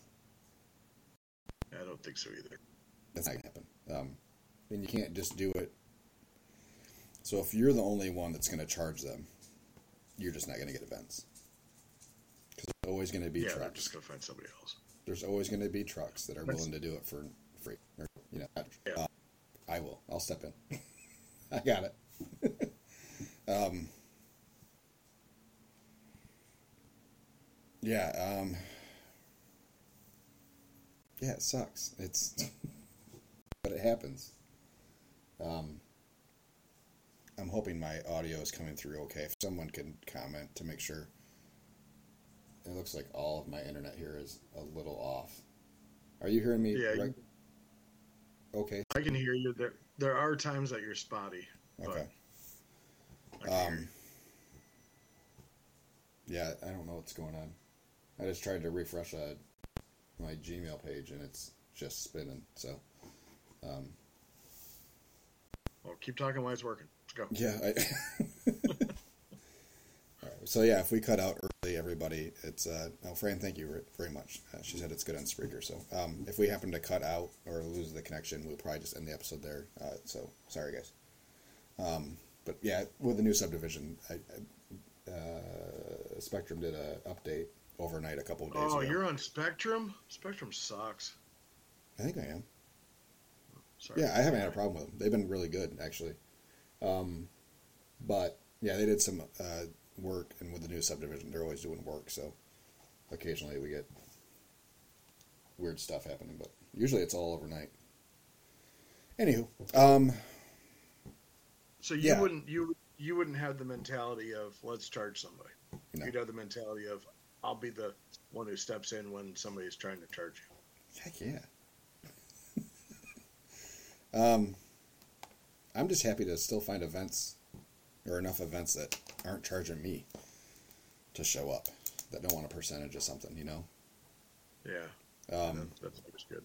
I don't think so either. that's not going to happen. Um, and you can't just do it. So if you're the only one that's going to charge them, you're just not going to get events. Because always going to be yeah, they're just gonna find somebody else. There's always going to be trucks that are That's- willing to do it for free. Or, you know, Yeah. uh, I will. I'll step in. [LAUGHS] I got it. [LAUGHS] um, yeah. Um, yeah, it sucks. It's, [LAUGHS] but it happens. Um, I'm hoping my audio is coming through okay. If someone can comment to make sure. It looks like all of my internet here is a little off. Are you hearing me? Yeah, right? Okay. I can hear you. There, there are times that you're spotty. Okay. But I can hear Um, yeah, I don't know what's going on. I just tried to refresh a, my Gmail page and it's just spinning. So, um, Well, keep talking while it's working. Let's go. yeah. I [LAUGHS] All right. So yeah, if we cut out early, everybody, it's uh, oh, Fran, thank you very much. Uh, she said it's good on Spreaker. So um, if we happen to cut out or lose the connection, we'll probably just end the episode there. Uh, so sorry, guys. Um, but yeah, with the new subdivision, I, I, uh, Spectrum did a update overnight a couple of days Oh, ago. you're on Spectrum. Spectrum sucks. I think I am. Sorry. Yeah, I haven't had a problem with them. They've been really good, actually. Um, but yeah, they did some uh, work, and with the new subdivision, they're always doing work. So occasionally we get weird stuff happening, but usually it's all overnight. Anywho, um, So you Yeah. wouldn't you you wouldn't have the mentality of let's charge somebody. No. You'd have the mentality of I'll be the one who steps in when somebody's trying to charge you. heck yeah. [LAUGHS] um, I'm just happy to still find events or enough events that aren't charging me to show up that don't want a percentage of something, you know. Yeah. Um, that's, that's always good.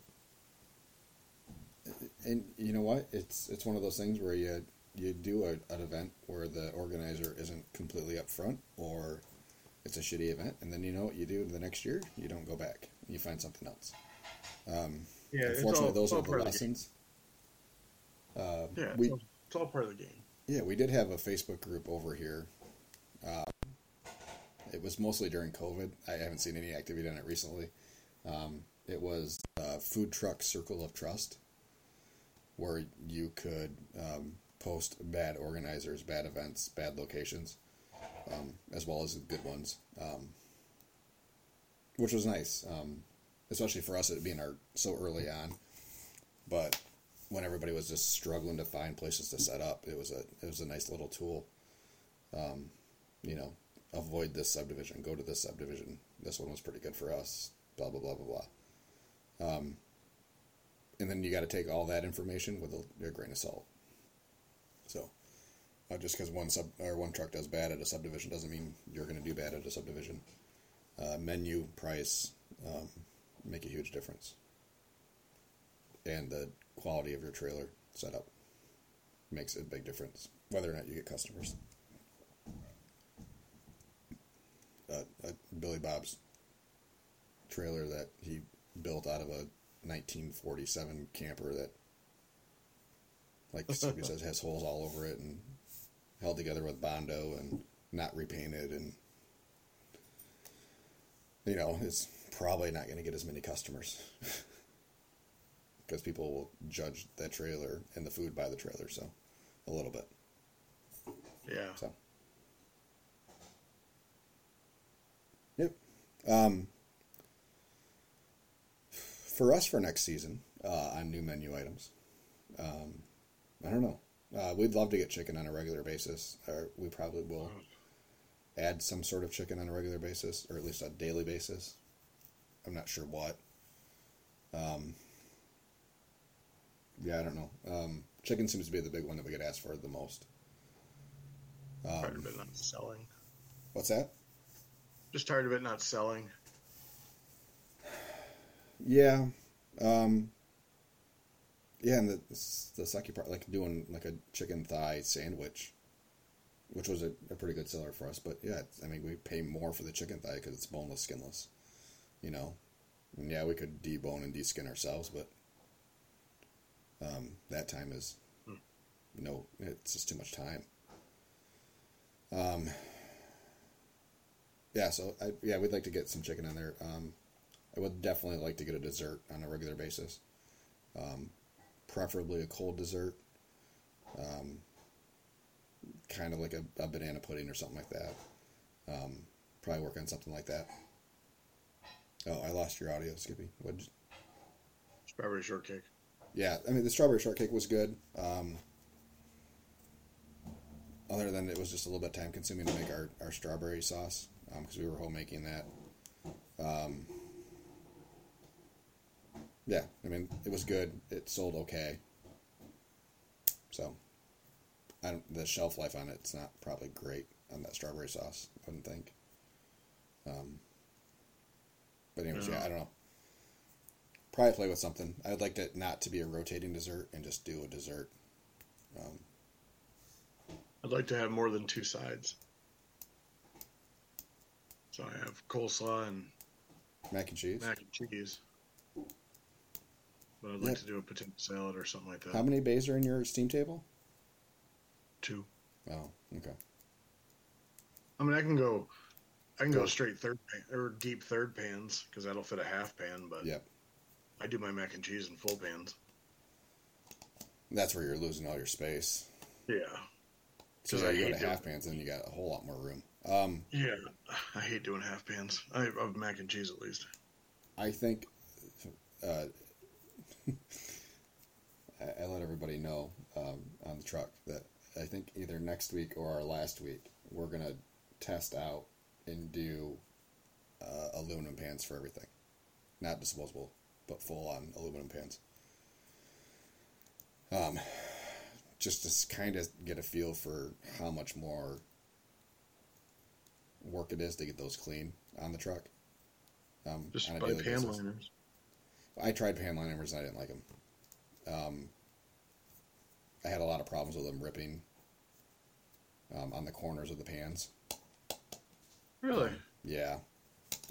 and you know what? It's it's one of those things where you you do a, an event where the organizer isn't completely upfront, or it's a shitty event, and then you know what you do the next year? You don't go back. You find something else. Um, Yeah, unfortunately, all- those are the of the Uh, Yeah, it's, we all, it's all part of the game. Yeah we did have a Facebook group over here. Um, it was mostly during COVID. I haven't seen any activity on it recently. Um, it was uh, food truck circle of trust, where you could um, post bad organizers, bad events, bad locations, um, as well as good ones, um, which was nice, um, especially for us it being our so early on. But when everybody was just struggling to find places to set up, it was a it was a nice little tool. Um, you know, avoid this subdivision, go to this subdivision. This one was pretty good for us. Blah blah blah blah blah. Um, and then you got to take all that information with a, a grain of salt. So, uh, just because one sub or one truck does bad at a subdivision doesn't mean you're going to do bad at a subdivision. Uh, menu, price, um, make a huge difference, and the quality of your trailer setup makes a big difference. Whether or not you get customers. Uh, uh, Billy Bob's trailer that he built out of a 1947 camper that, like [LAUGHS] Stevie says, has holes all over it and held together with bondo and not repainted and you know it's probably not going to get as many customers [LAUGHS] because people will judge that trailer and the food by the trailer so a little bit. Yeah. so. Yep. Um, for us for next season uh, on new menu items um, i don't know. Uh, we'd love to get chicken on a regular basis or we probably will add some sort of chicken on a regular basis or at least a daily basis. I'm not sure what. Um, yeah i don't know um, chicken seems to be the big one that we get asked for the most tired um, of it not selling. what's that Just tired of it not selling. Yeah. Um, yeah, and the the sucky part, like doing like a chicken thigh sandwich, which was a, a pretty good seller for us. But yeah, I mean, we pay more for the chicken thigh because it's boneless, skinless. You know, and yeah, we could debone and deskin ourselves, but um, that time is no, it's just too much time. Um, yeah, so I, yeah, we'd like to get some chicken on there. Um, I would definitely like to get a dessert on a regular basis, um, preferably a cold dessert, um, kind of like a, a banana pudding or something like that. Um, probably work on something like that. Oh, I lost your audio, Skippy. What? Strawberry shortcake. Yeah, I mean the strawberry shortcake was good. Um, other than it was just a little bit time consuming to make our, our strawberry sauce because we were home making that. Um, yeah, I mean it was good. It sold okay. So, I don't, the shelf life on it's not probably great on that strawberry sauce. I wouldn't think. Um, but anyways, yeah, I don't know. Probably play with something. I would like it not to be a rotating dessert and just do a dessert. Um, I'd like to have more than two sides. So I have coleslaw and mac and cheese. mac and cheese. But I'd Yeah. like to do a potato salad or something like that. How many bays are in your steam table? Two. Oh, okay. I mean, I can go, I can go Go. straight third pan, or deep third pans because that'll fit a half pan. But Yep. I do my mac and cheese in full pans. That's where you're losing all your space. Yeah. So 'Cause yeah, I you go to doing- half pans, and you got a whole lot more room. Um, Yeah, I hate doing half pans. I of mac and cheese at least. I think uh, [LAUGHS] I, I let everybody know um, on the truck that I think either next week or our last week we're gonna test out and do uh, aluminum pans for everything, not disposable, but full on aluminum pans. Um, just to kind of get a feel for how much more work it is to get those clean on the truck. Um, Just on by pan basis. liners. I tried pan liners and I didn't like them. Um, I had a lot of problems with them ripping um, on the corners of the pans. Really? Yeah,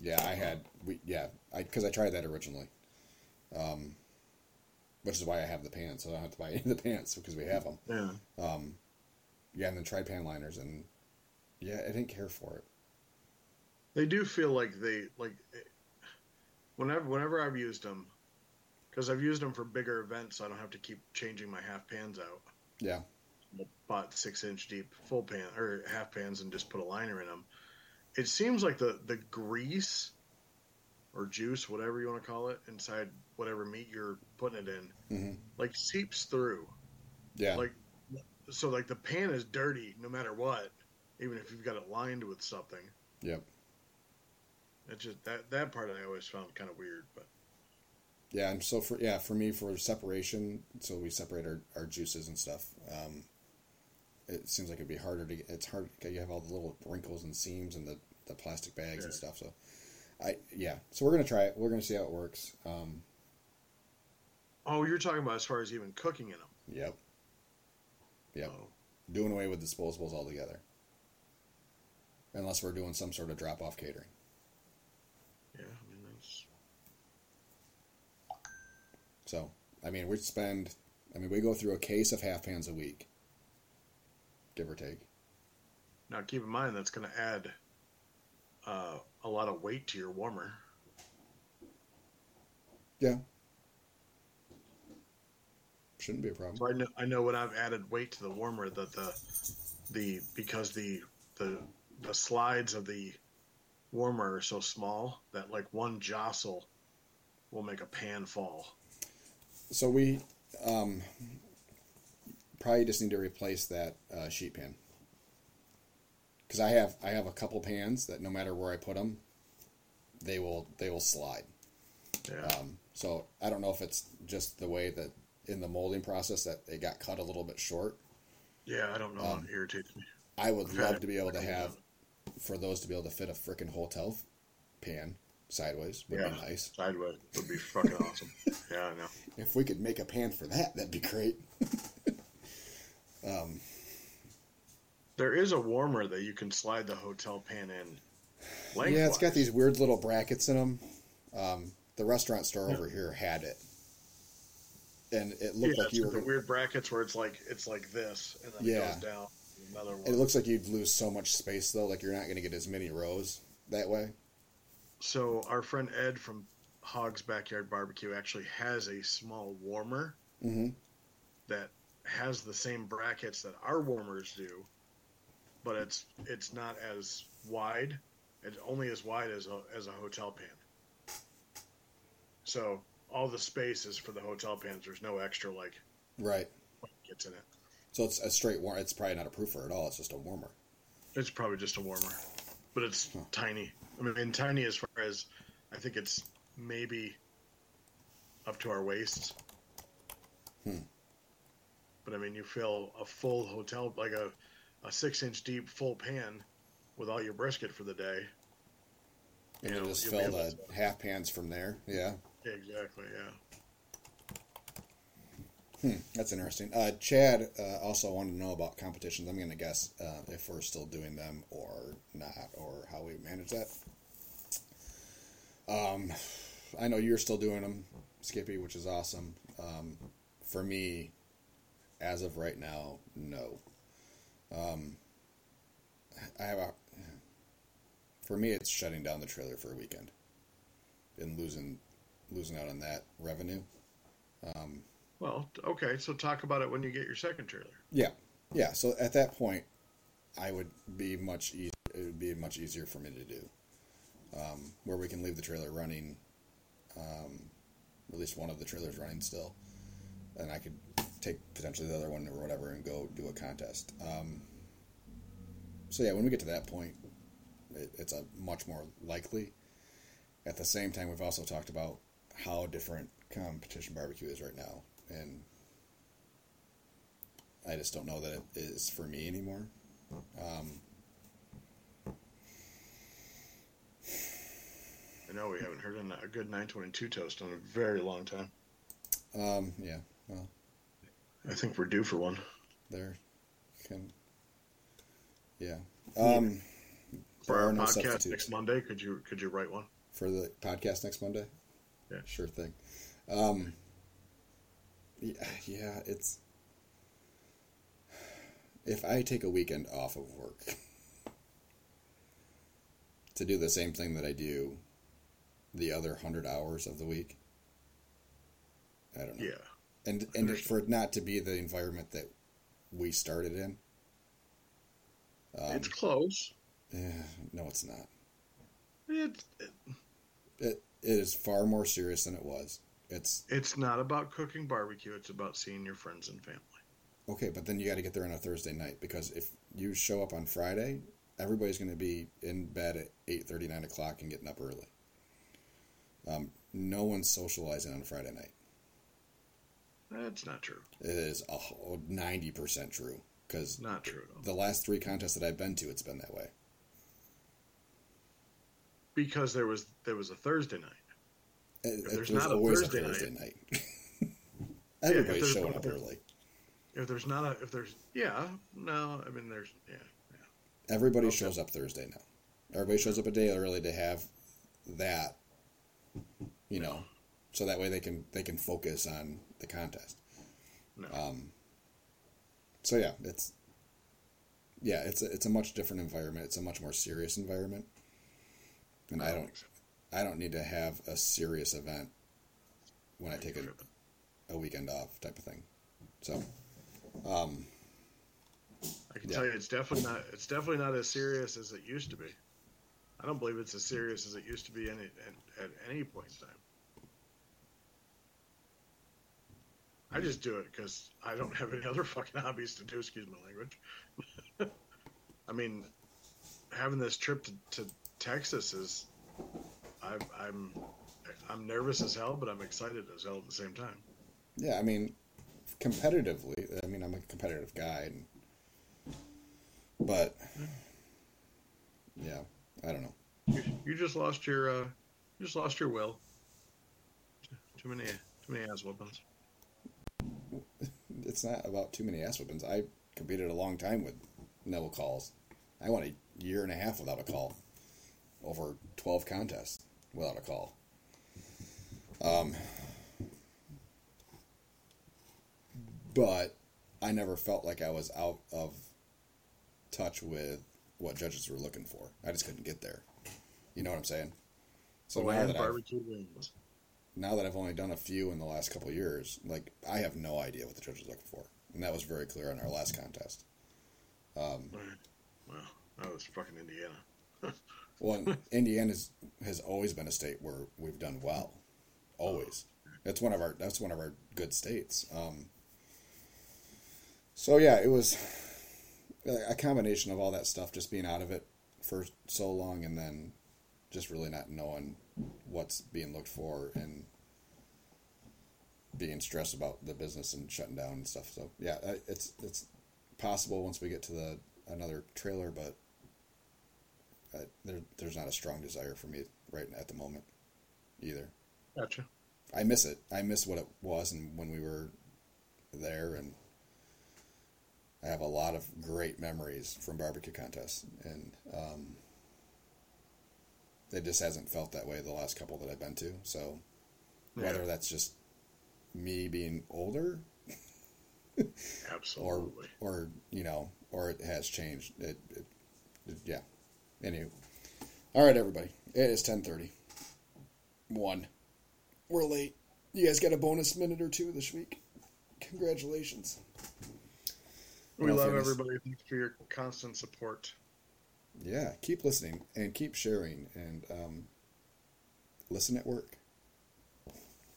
yeah. I had we yeah I because I tried that originally, um, which is why I have the pants. So I don't have to buy [LAUGHS] any of the pants because we have them. Yeah. Um, yeah, and then tried pan liners and yeah, I didn't care for it. They do feel like they like eh, whenever whenever I've used them because I've used them for bigger events, so I don't have to keep changing my half pans out. Yeah, I bought six inch deep full pan or half pans and just put a liner in them. It seems like the the grease or juice, whatever you want to call it, inside whatever meat you're putting it in, hmm like seeps through. yeah, Like so, like the pan is dirty no matter what, even if you've got it lined with something. yep, It's just that that part I always found kind of weird, but yeah. And so for yeah for me for separation, so we separate our, our juices and stuff. Um, it seems like it'd be harder to get. It's hard. You have all the little wrinkles and seams and the, the plastic bags and stuff. So, I yeah. So we're gonna try it. We're gonna see how it works. Um, oh, you're talking about as far as even cooking in them. yep, yep. Oh. Doing away with disposables altogether, unless we're doing some sort of drop off catering. Yeah, I mean that's So, I mean, we spend, I mean, we go through a case of half pans a week, give or take. now keep in mind that's going to add uh, a lot of weight to your warmer. Yeah. Shouldn't be a problem. So I know I know when I've added weight to the warmer that the the because the the the slides of the warmer are so small that like one jostle will make a pan fall. So we um, probably just need to replace that uh, sheet pan because I have I have a couple pans that no matter where I put them, they will they will slide. Yeah. Um, so I don't know if it's just the way that in the molding process that they got cut a little bit short. Yeah, I don't know. Um, it irritates me. I would I've love to be able to have for those to be able to fit a freaking hotel pan sideways would Yeah, be nice. sideways would be fucking awesome. [LAUGHS] Yeah, I know. If we could make a pan for that, that'd be great. [LAUGHS] um, There is a warmer that you can slide the hotel pan in. Lengthwise. yeah, it's got these weird little brackets in them. Um, the restaurant store over here had it, and it Yeah, looked like you were. the Gonna, weird brackets where it's like it's like this, and then Yeah. it goes down. Another one. it looks like you'd lose so much space though. Like you're not going to get as many rows that way. So our friend Ed from Hog's Backyard Barbecue actually has a small warmer Mm-hmm. that has the same brackets that our warmers do, but it's it's not as wide. It's only as wide as a as a hotel pan. So all the space is for the hotel pans. There's no extra like Right. gets in it. So it's a straight warm. It's probably not a proofer at all. It's just a warmer. It's probably just a warmer, but it's tiny. I mean, tiny as far as I think it's maybe up to our waists. Hmm. But I mean, you fill a full hotel like a a six inch deep full pan with all your brisket for the day. And You know, just fill the half pans from there. Yeah. Exactly. Yeah. Hmm, that's interesting. Uh, Chad uh, also wanted to know about competitions. I'm going to guess uh, if we're still doing them or not, or how we manage that. Um, I know you're still doing them, Skippy, which is awesome. Um, for me, as of right now, no. Um, I have a. For me, it's shutting down the trailer for a weekend and losing losing out on that revenue. Um, Well, okay. So talk about it when you get your second trailer. yeah, yeah. So at that point, I would be much easier. It would be much easier for me to do, um, where we can leave the trailer running, um, at least one of the trailers running still, and I could take potentially the other one or whatever and go do a contest. Um, so yeah, when we get to that point, it, it's a much more likely. At the same time, we've also talked about how different competition barbecue is right now, and I just don't know that it is for me anymore. Um, I know we haven't heard a, a good 922 toast in a very long time. um, yeah, well, I think we're due for one. there can, yeah. Um, For our no podcast next Monday, could you could you write one? for the podcast next Monday? Yeah. Sure thing. Um, yeah, yeah, it's. If I take a weekend off of work to do the same thing that I do the other hundred hours of the week, I don't know. Yeah. And and for it not to be the environment that we started in. Um, it's close. yeah, no, it's not. It's it, It it is far more serious than it was. It's it's not about cooking barbecue. It's about seeing your friends and family. okay, but then you got to get there on a Thursday night because if you show up on Friday, everybody's going to be in bed at eight thirty, nine o'clock, and getting up early. Um, no one's socializing on Friday night. That's not true. It is a ninety percent true because Not true at all. the last three contests that I've been to, it's been that way. Because there was there was a Thursday night. It- If there's there's not a Thursday a night- Thursday night. [LAUGHS] if Everybody's there's showing up early. If there's not a if there's yeah no I mean there's yeah yeah. Everybody shows up Thursday now. Everybody shows up a day early to have that, you know, so that way they can they can focus on the contest. No. Um. So yeah, it's yeah, it's a, it's a much different environment. It's a much more serious environment, and I don't I don't need to have a serious event when I take a a weekend off type of thing. So, um, I can Yeah. tell you it's definitely not it's definitely not as serious as it used to be. I don't believe it's as serious as it used to be any at, at any point in time. I just do it because I don't have any other [LAUGHS] fucking hobbies to do. Excuse my language. [LAUGHS] I mean, having this trip to, to Texas is, I'm I'm I'm nervous as hell, but I'm excited as hell at the same time. Yeah, I mean, competitively, I mean, I'm a competitive guy, and, but yeah, I don't know. You, you just lost your uh, you just lost your will. Too many too many ass weapons. It's not about too many ass weapons. I competed a long time with no calls. I went a year and a half without a call, over twelve contests without a call. Um, but I never felt like I was out of touch with what judges were looking for. I just couldn't get there. You know what I'm saying? So now Bland that I've, barbecue wings. now that I've only done a few in the last couple of years, like I have no idea what the judges are looking for, and that was very clear on our last contest. Um, Wow, that was fucking Indiana. [LAUGHS] well, Indiana has always been a state where we've done well, always. That's one of our that's one of our good states. Um, so yeah, it was a combination of all that stuff, just being out of it for so long, and then just really not knowing what's being looked for and being stressed about the business and shutting down and stuff. So yeah, it's it's possible once we get to the another trailer, but uh, there there's not a strong desire for me right at the moment either. Gotcha. I miss it. I miss what it was and when we were there, and I have a lot of great memories from barbecue contests, and um, it just hasn't felt that way the last couple that I've been to. So whether that's just me being older, [LAUGHS] Absolutely. or or you know, or it has changed. It, it, it yeah. Anywho, all right, everybody. It is ten thirty. One. We're late. You guys got a bonus minute or two this week. Congratulations. We love fairness- everybody. Thanks for your constant support. Yeah, keep listening and keep sharing and um, listen at work.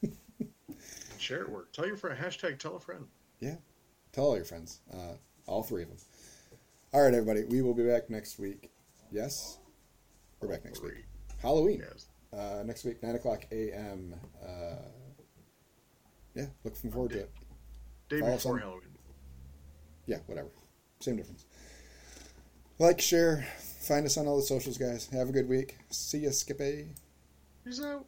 [LAUGHS] Share at work. Tell your friend. Hashtag tell a friend. Yeah, tell all your friends, uh, all three of them. All right, everybody. We will be back next week. Yes, we're back next week. Halloween. Uh, next week, nine o'clock a.m. Uh, yeah, looking forward to it. Day Follow before Halloween. Yeah, whatever. Same difference. Like, share, find us on all the socials, guys. Have a good week. See ya, Skippy. Peace out.